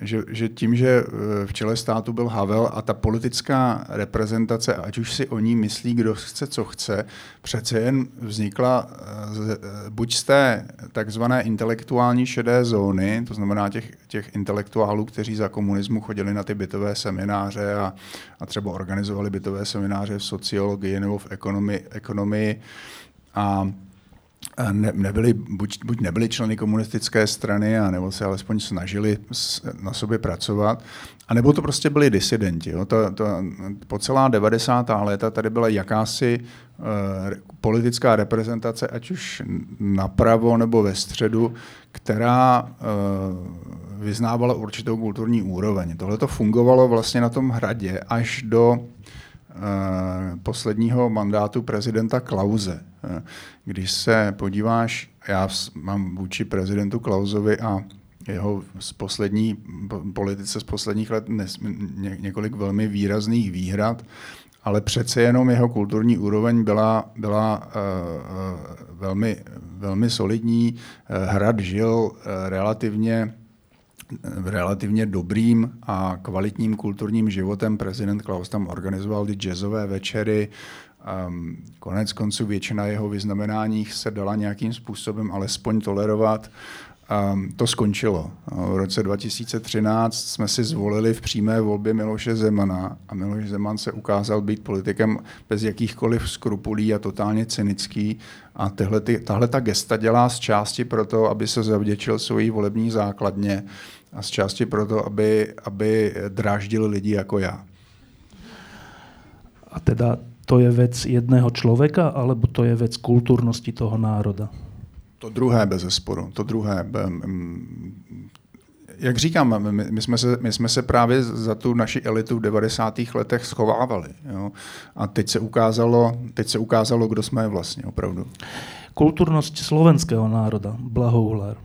že, že tím, že e, v čele státu byl Havel a ta politická reprezentace, ať už si o ní myslí, kdo chce, co chce, přece jen vznikla e, z, e, buď z té takzvané intelektuální šedé zóny, to znamená těch, těch intelektuálů, kteří za komunismu chodili na ty bytové semináře a, a třeba organizovali bytové semináře v sociologii nebo v ekonomii, ekonomii a ne, nebyli, buď, buď nebyli členy komunistické strany, a nebo se alespoň snažili na sobě pracovat, a nebo to prostě byli disidenti. Jo. To, to, po celá 90. léta tady byla jakási uh, politická reprezentace, ať už napravo nebo ve středu, která uh, vyznávala určitou kulturní úroveň. Tohle to fungovalo vlastně na tom hradě až do posledního mandátu prezidenta Klauze. Eh, když se podíváš, já mám vůči prezidentu Klauzovi a jeho z poslední politice z posledních let ně, několik velmi výrazných výhrad, ale přece jenom jeho kulturní úroveň byla, byla uh, velmi, velmi solidní. Hrad žil uh, relativně relativně dobrým a kvalitním kulturním životem. Prezident Klaus tam organizoval ty jazzové večery, Um, konec konců většina jeho vyznamenání se dala nějakým způsobem alespoň tolerovat. Um, to skončilo. V roce 2013 jsme si zvolili v přímé volbě Miloše Zemana a Miloš Zeman se ukázal být politikem bez jakýchkoliv skrupulí a totálně cynický. A tyhle, ty, tahle ta gesta dělá z části proto, aby se zavděčil svojí volební základně a z části proto, aby, aby dráždili lidi jako já. A teda to je vec jedného člověka, alebo to je vec kulturnosti toho národa? To druhé bez zesporu. To druhé. Jak říkám, my, my, jsme se, my jsme se právě za tu naši elitu v 90. letech schovávali. Jo? A teď se, ukázalo, teď se ukázalo, kdo jsme vlastně opravdu. Kulturnost slovenského národa. Blahouhlar.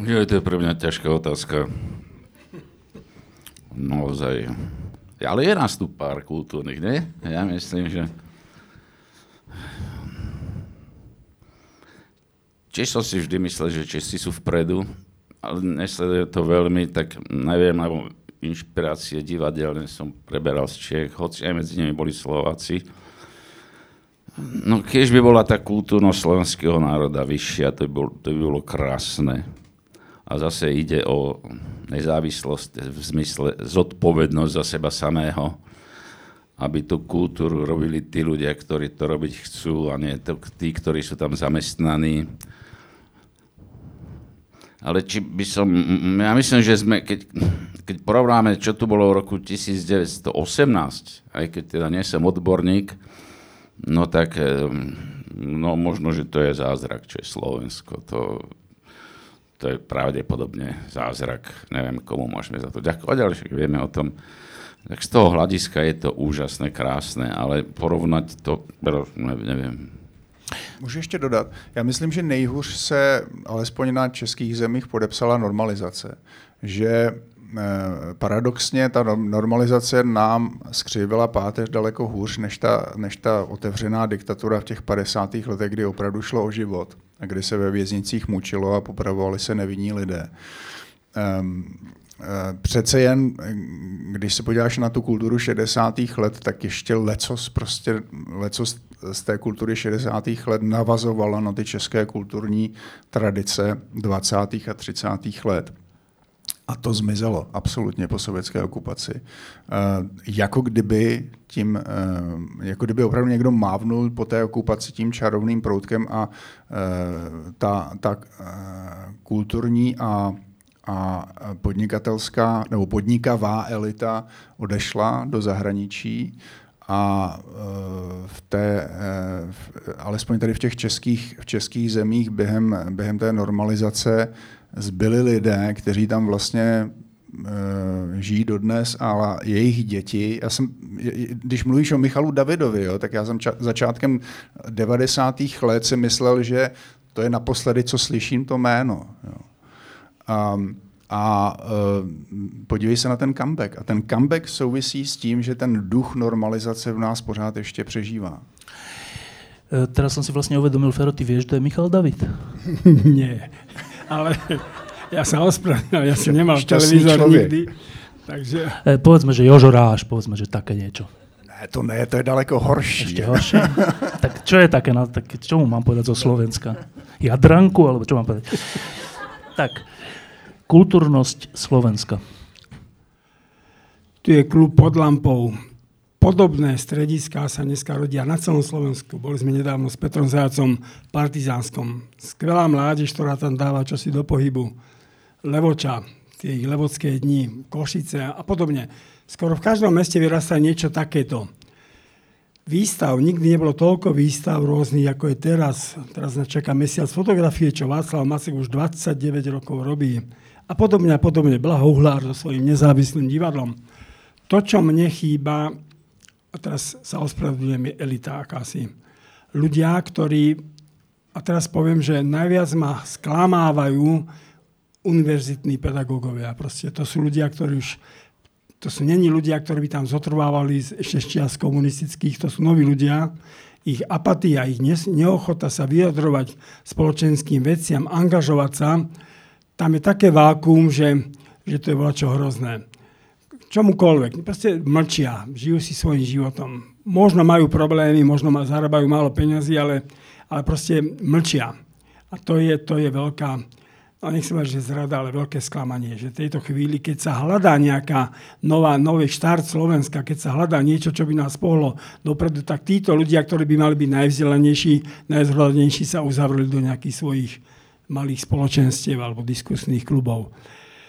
Jo, to je pre mňa ťažká otázka. Naozaj. Ale je nás tu pár kultúrnych, nie? Ja myslím, že... Čiže som si vždy myslel, že Česi sú vpredu, ale nesledujem to veľmi, tak neviem, alebo inšpirácie divadelné som preberal z Čech, hoci aj medzi nimi boli Slováci. No keď by bola tá kultúrnosť slovenského národa vyššia, to by, bolo, to by bolo krásne a zase ide o nezávislosť v zmysle zodpovednosť za seba samého, aby tú kultúru robili tí ľudia, ktorí to robiť chcú a nie to, tí, ktorí sú tam zamestnaní. Ale či by som, ja myslím, že sme, keď, keď porovnáme, čo tu bolo v roku 1918, aj keď teda nie som odborník, no tak no možno, že to je zázrak, čo je Slovensko. To, to je pravdepodobne zázrak. Neviem, komu môžeme za to ďakovať, ale však vieme o tom. Tak z toho hľadiska je to úžasné, krásné, ale porovnať to, neviem. Můžu ještě dodat. Já myslím, že nejhůř se, alespoň na českých zemích, podepsala normalizace. Že eh, paradoxně ta normalizace nám skřivila páteř daleko hůř než ta, než ta otevřená diktatura v těch 50. letech, kdy opravdu šlo o život a kdy se ve věznicích mučilo a popravovali se nevinní lidé. Um, Přece jen, když se podíváš na tu kulturu 60. let, tak ještě lecos, prostě lecos z té kultury 60. let navazovalo na ty české kulturní tradice 20. a 30. let. A to zmizelo absolutně po sovětské okupaci. Uh, jako kdyby tím, uh, jako kdyby opravdu někdo mávnul po té okupaci tím čarovným proutkem a uh, ta, ta uh, kulturní a a podnikatelská nebo podnikavá elita odešla do zahraničí a v té, alespoň tady v těch českých, v českých zemích během, během té normalizace zbyli lidé, kteří tam vlastně uh, žijí dodnes, ale jejich děti, já jsem, když mluvíš o Michalu Davidovi, jo, tak já jsem ča- začátkem 90. let si myslel, že to je naposledy, co slyším to jméno. Jo. Um, a uh, podívej se na ten comeback. A ten comeback souvisí s tím, že ten duch normalizace v nás pořád ještě přežívá. E, teraz som si vlastne uvedomil, Fero, ty vieš, to je Michal David? Nie ale ja sa ospravedlňujem, ja som nemal televízor nikdy. Takže... E, povedzme, že Jožo Ráš, povedzme, že také niečo. Ne, to ne, to je daleko horší. Ešte horšie? tak čo je také, no, tak čo mu mám povedať zo Slovenska? Jadranku, alebo čo mám povedať? tak, kultúrnosť Slovenska. Tu je klub pod lampou podobné strediská sa dneska rodia na celom Slovensku. Boli sme nedávno s Petrom Zajacom v Partizánskom. Skvelá mládež, ktorá tam dáva čosi do pohybu. Levoča, tie ich levocké dni, Košice a podobne. Skoro v každom meste vyrastá niečo takéto. Výstav, nikdy nebolo toľko výstav rôznych, ako je teraz. Teraz nás čaká mesiac fotografie, čo Václav Macek už 29 rokov robí. A podobne a podobne. Blaho Uhlár so svojím nezávislým divadlom. To, čo mne chýba, a teraz sa ospravedlňujem, je elita akási. Ľudia, ktorí, a teraz poviem, že najviac ma sklamávajú univerzitní pedagógovia. Proste to sú ľudia, ktorí už to sú není ľudia, ktorí by tam zotrvávali ešte z čias komunistických, to sú noví ľudia. Ich apatia, ich neochota sa vyjadrovať spoločenským veciam, angažovať sa, tam je také vákuum, že, že to je čo hrozné čomukoľvek. Proste mlčia, žijú si svojím životom. Možno majú problémy, možno ma, zarábajú málo peňazí, ale, ale proste mlčia. A to je, to je veľká, no nechcem mať, že zrada, ale veľké sklamanie, že v tejto chvíli, keď sa hľadá nejaká nová, nový štart Slovenska, keď sa hľadá niečo, čo by nás pohlo dopredu, tak títo ľudia, ktorí by mali byť najvzdelanejší, najzhľadnejší, sa uzavreli do nejakých svojich malých spoločenstiev alebo diskusných klubov.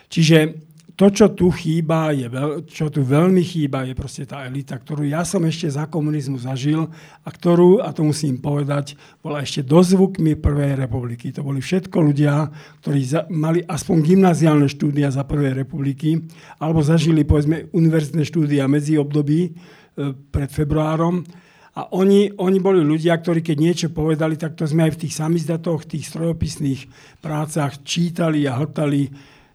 Čiže to, čo tu chýba, je veľ, čo tu veľmi chýba, je proste tá elita, ktorú ja som ešte za komunizmu zažil a ktorú, a to musím povedať, bola ešte dozvukmi Prvej republiky. To boli všetko ľudia, ktorí za, mali aspoň gymnaziálne štúdia za Prvej republiky, alebo zažili, povedzme, univerzitné štúdia medzi období e, pred februárom. A oni, oni boli ľudia, ktorí keď niečo povedali, tak to sme aj v tých samizdatoch, tých strojopisných prácach čítali a hltali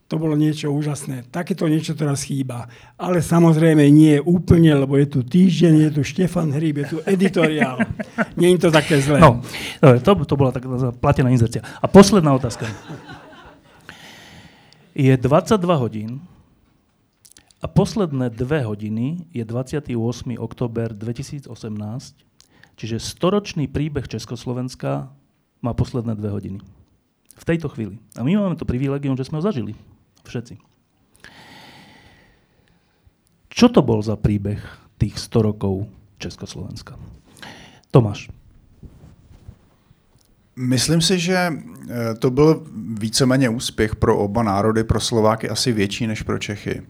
to bolo niečo úžasné. Takéto niečo teraz chýba. Ale samozrejme nie je úplne, lebo je tu týždeň, je tu Štefan Hríb, je tu editoriál. nie je to také zlé. No, to, to bola taká platená inzercia. A posledná otázka. Je 22 hodín a posledné dve hodiny je 28. október 2018, čiže storočný príbeh Československa má posledné dve hodiny. V tejto chvíli. A my máme to privilegium, že sme ho zažili. Všetci. Čo to bol za príbeh tých 100 rokov Československa? Tomáš. Myslím si, že eh, to byl víceméně úspěch pro oba národy, pro Slováky asi větší než pro Čechy.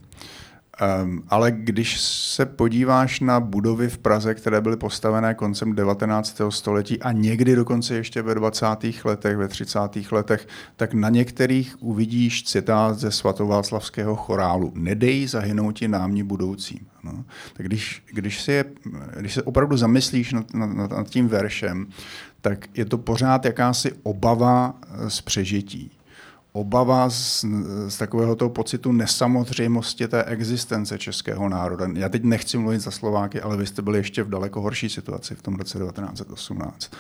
Um, ale když se podíváš na budovy v Praze, které byly postavené koncem 19. století a někdy dokonce ještě ve 20. letech, ve 30. letech, tak na některých uvidíš citát ze svatováclavského chorálu. Nedej zahynout ti námní budoucím. No. Tak když, když, si je, když se opravdu zamyslíš nad, nad, nad tím veršem, tak je to pořád jakási obava z přežití obava z, z takového toho pocitu nesamozřejmosti té existence českého národa. Já teď nechci mluvit za Slováky, ale vy jste byli ještě v daleko horší situaci v tom roce 1918.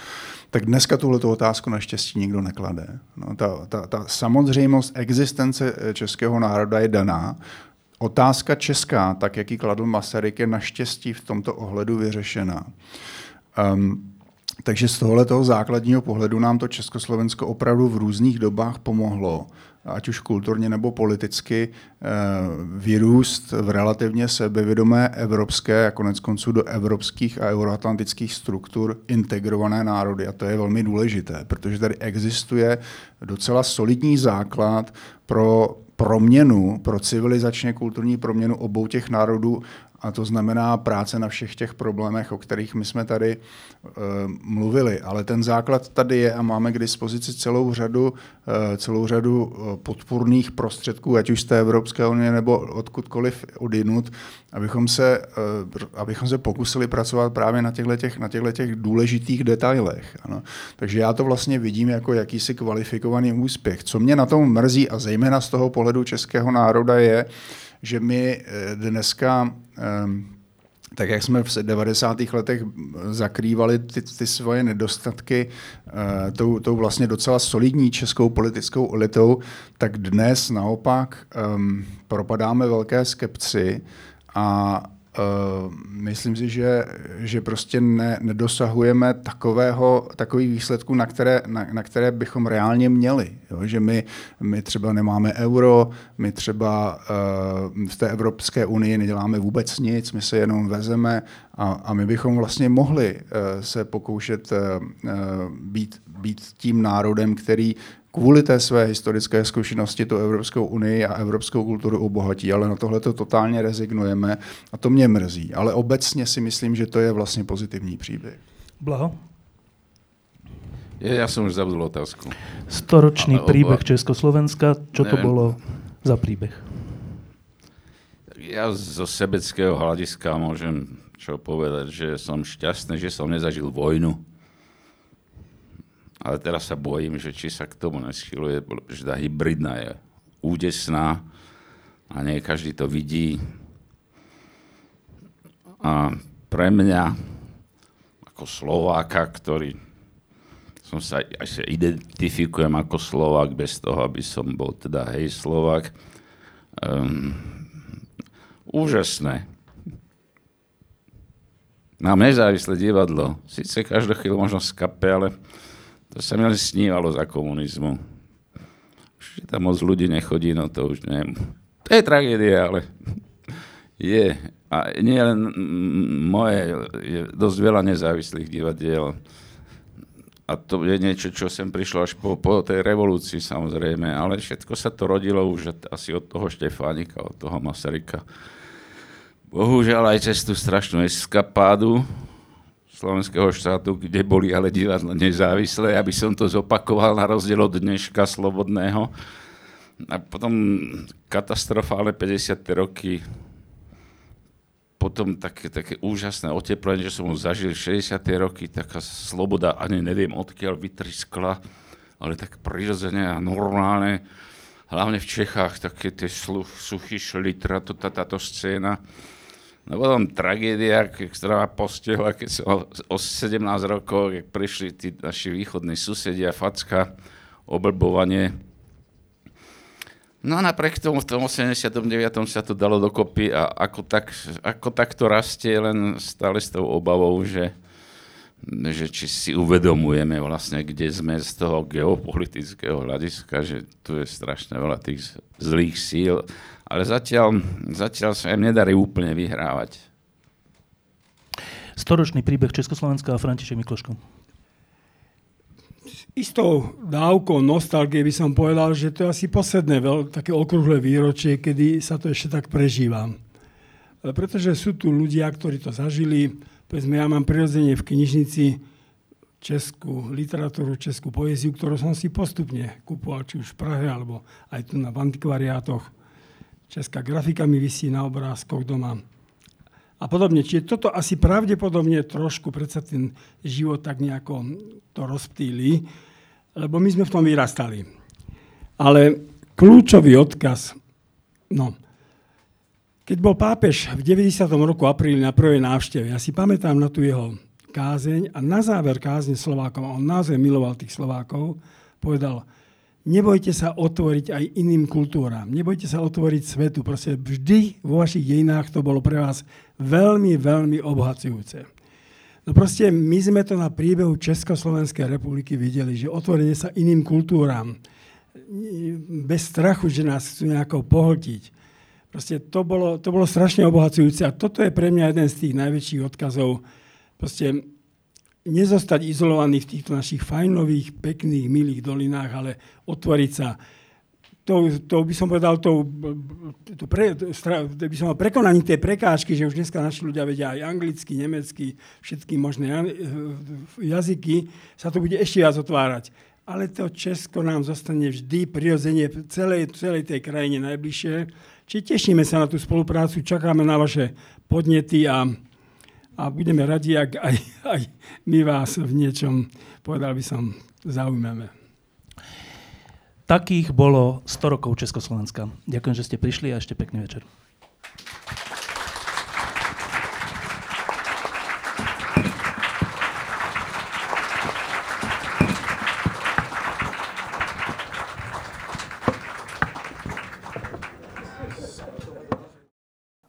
Tak dneska tuhle otázku naštěstí nikdo neklade. No, ta, ta, ta samozřejmost existence českého národa je daná. Otázka česká, tak jak ji kladl Masaryk, je naštěstí v tomto ohledu vyřešena. Um, takže z tohoto základního pohledu nám to Československo opravdu v různých dobách pomohlo ať už kulturně nebo politicky, eh, vyrůst v relativně sebevědomé evropské a konec konců do evropských a euroatlantických struktur integrované národy. A to je velmi důležité, protože tady existuje docela solidní základ pro proměnu, pro civilizačně kulturní proměnu obou těch národů a to znamená práce na všech těch problémech, o kterých my jsme tady uh, mluvili. Ale ten základ tady je a máme k dispozici celou řadu, uh, celou řadu uh, podpůrných prostředků, ať už z té Evropské unie nebo odkudkoliv odinut, abychom se, uh, abychom se pokusili pracovat právě na těchto, těch, na těchto těch důležitých detailech. Ano. Takže já to vlastně vidím jako jakýsi kvalifikovaný úspěch. Co mě na tom mrzí a zejména z toho pohledu českého národa je, že my dneska Ehm, tak jak jsme v 90. letech zakrývali ty, ty svoje nedostatky uh, tou, tou vlastně docela solidní českou politickou elitou, tak dnes naopak um, propadáme velké skepci a Uh, myslím si, že, že prostě ne, nedosahujeme takového, takových výsledků, na které, na, na které bychom reálně měli. Jo? Že my, my třeba nemáme euro, my třeba uh, v té Evropské unii neděláme vůbec nic, my se jenom vezeme a, a my bychom vlastně mohli uh, se pokoušet uh, být, být tím národem, který kvůli té své historické zkušenosti tu Evropskou unii a evropskou kulturu obohatí, ale na tohle to totálně rezignujeme a to mě mrzí. Ale obecně si myslím, že to je vlastně pozitivní příběh. Blaho? Ja, ja som už zabudol otázku. Storočný Ale príbeh Československa, čo neviem. to bolo za príbeh? Ja zo sebeckého hľadiska môžem čo povedať, že som šťastný, že som nezažil vojnu ale teraz sa bojím, že či sa k tomu neschyluje, že tá hybridná je údesná a nie každý to vidí. A pre mňa, ako Slováka, ktorý som sa, aj sa identifikujem ako Slovák bez toho, aby som bol teda hej Slovák, um, úžasné. Mám nezávislé divadlo. Sice každú chvíľu možno skape, ale to sa mi len snívalo za komunizmu. Už tam moc ľudí nechodí, no to už neviem. To je tragédia, ale je. A nie len moje, je dosť veľa nezávislých divadiel. A to je niečo, čo sem prišlo až po, po tej revolúcii samozrejme, ale všetko sa to rodilo už asi od toho Štefánika, od toho Masaryka. Bohužiaľ aj cez tú strašnú eskapádu, slovenského štátu, kde boli ale divadlo nezávislé, aby som to zopakoval na rozdiel od dneška slobodného. A potom katastrofálne 50. roky, potom také, také úžasné oteplenie, že som ho zažil 60. roky, taká sloboda, ani neviem odkiaľ vytriskla, ale tak prirodzene a normálne, hlavne v Čechách, také tie suchy šli, táto, táto scéna No potom tragédia, ktorá ma postihla, keď som o 17 rokov, keď prišli tí naši východní susedia, facka, oblbovanie. No a napriek tomu v tom 89. sa to dalo dokopy a ako, tak, ako tak to rastie, len stále s tou obavou, že, že či si uvedomujeme vlastne, kde sme z toho geopolitického hľadiska, že tu je strašne veľa tých zlých síl ale zatiaľ, zatiaľ sa im nedarí úplne vyhrávať. Storočný príbeh Československa a František Mikloško. Istou dávkou nostalgie by som povedal, že to je asi posledné veľ, také okrúhle výročie, kedy sa to ešte tak prežíva. E, pretože sú tu ľudia, ktorí to zažili. Povedzme, ja mám prirodzene v knižnici českú literatúru, českú poéziu, ktorú som si postupne kupoval, či už v Prahe, alebo aj tu na antikvariátoch Česká grafika mi vysí na obrázkoch doma. A podobne. Čiže toto asi pravdepodobne trošku predsa ten život tak nejako to rozptýli, lebo my sme v tom vyrastali. Ale kľúčový odkaz, no, keď bol pápež v 90. roku apríli na prvej návšteve, ja si pamätám na tú jeho kázeň a na záver kázne Slovákom, a on naozaj miloval tých Slovákov, povedal, nebojte sa otvoriť aj iným kultúram. Nebojte sa otvoriť svetu. Proste vždy vo vašich dejinách to bolo pre vás veľmi, veľmi obohacujúce. No proste my sme to na príbehu Československej republiky videli, že otvorenie sa iným kultúram, bez strachu, že nás chcú nejako pohltiť. Proste to bolo, to bolo strašne obohacujúce a toto je pre mňa jeden z tých najväčších odkazov. Proste nezostať izolovaný v týchto našich fajnových, pekných, milých dolinách, ale otvoriť sa to, to by som povedal, to, to, pre, to, by som mal prekonaní tej prekážky, že už dneska naši ľudia vedia aj anglicky, nemecky, všetky možné jazyky, sa to bude ešte viac otvárať. Ale to Česko nám zostane vždy prirodzene celej, celej tej krajine najbližšie. Či tešíme sa na tú spoluprácu, čakáme na vaše podnety a, a budeme radi, ak aj, aj my vás v niečom, povedal by som, zaujmeme. Takých bolo 100 rokov Československa. Ďakujem, že ste prišli a ešte pekný večer.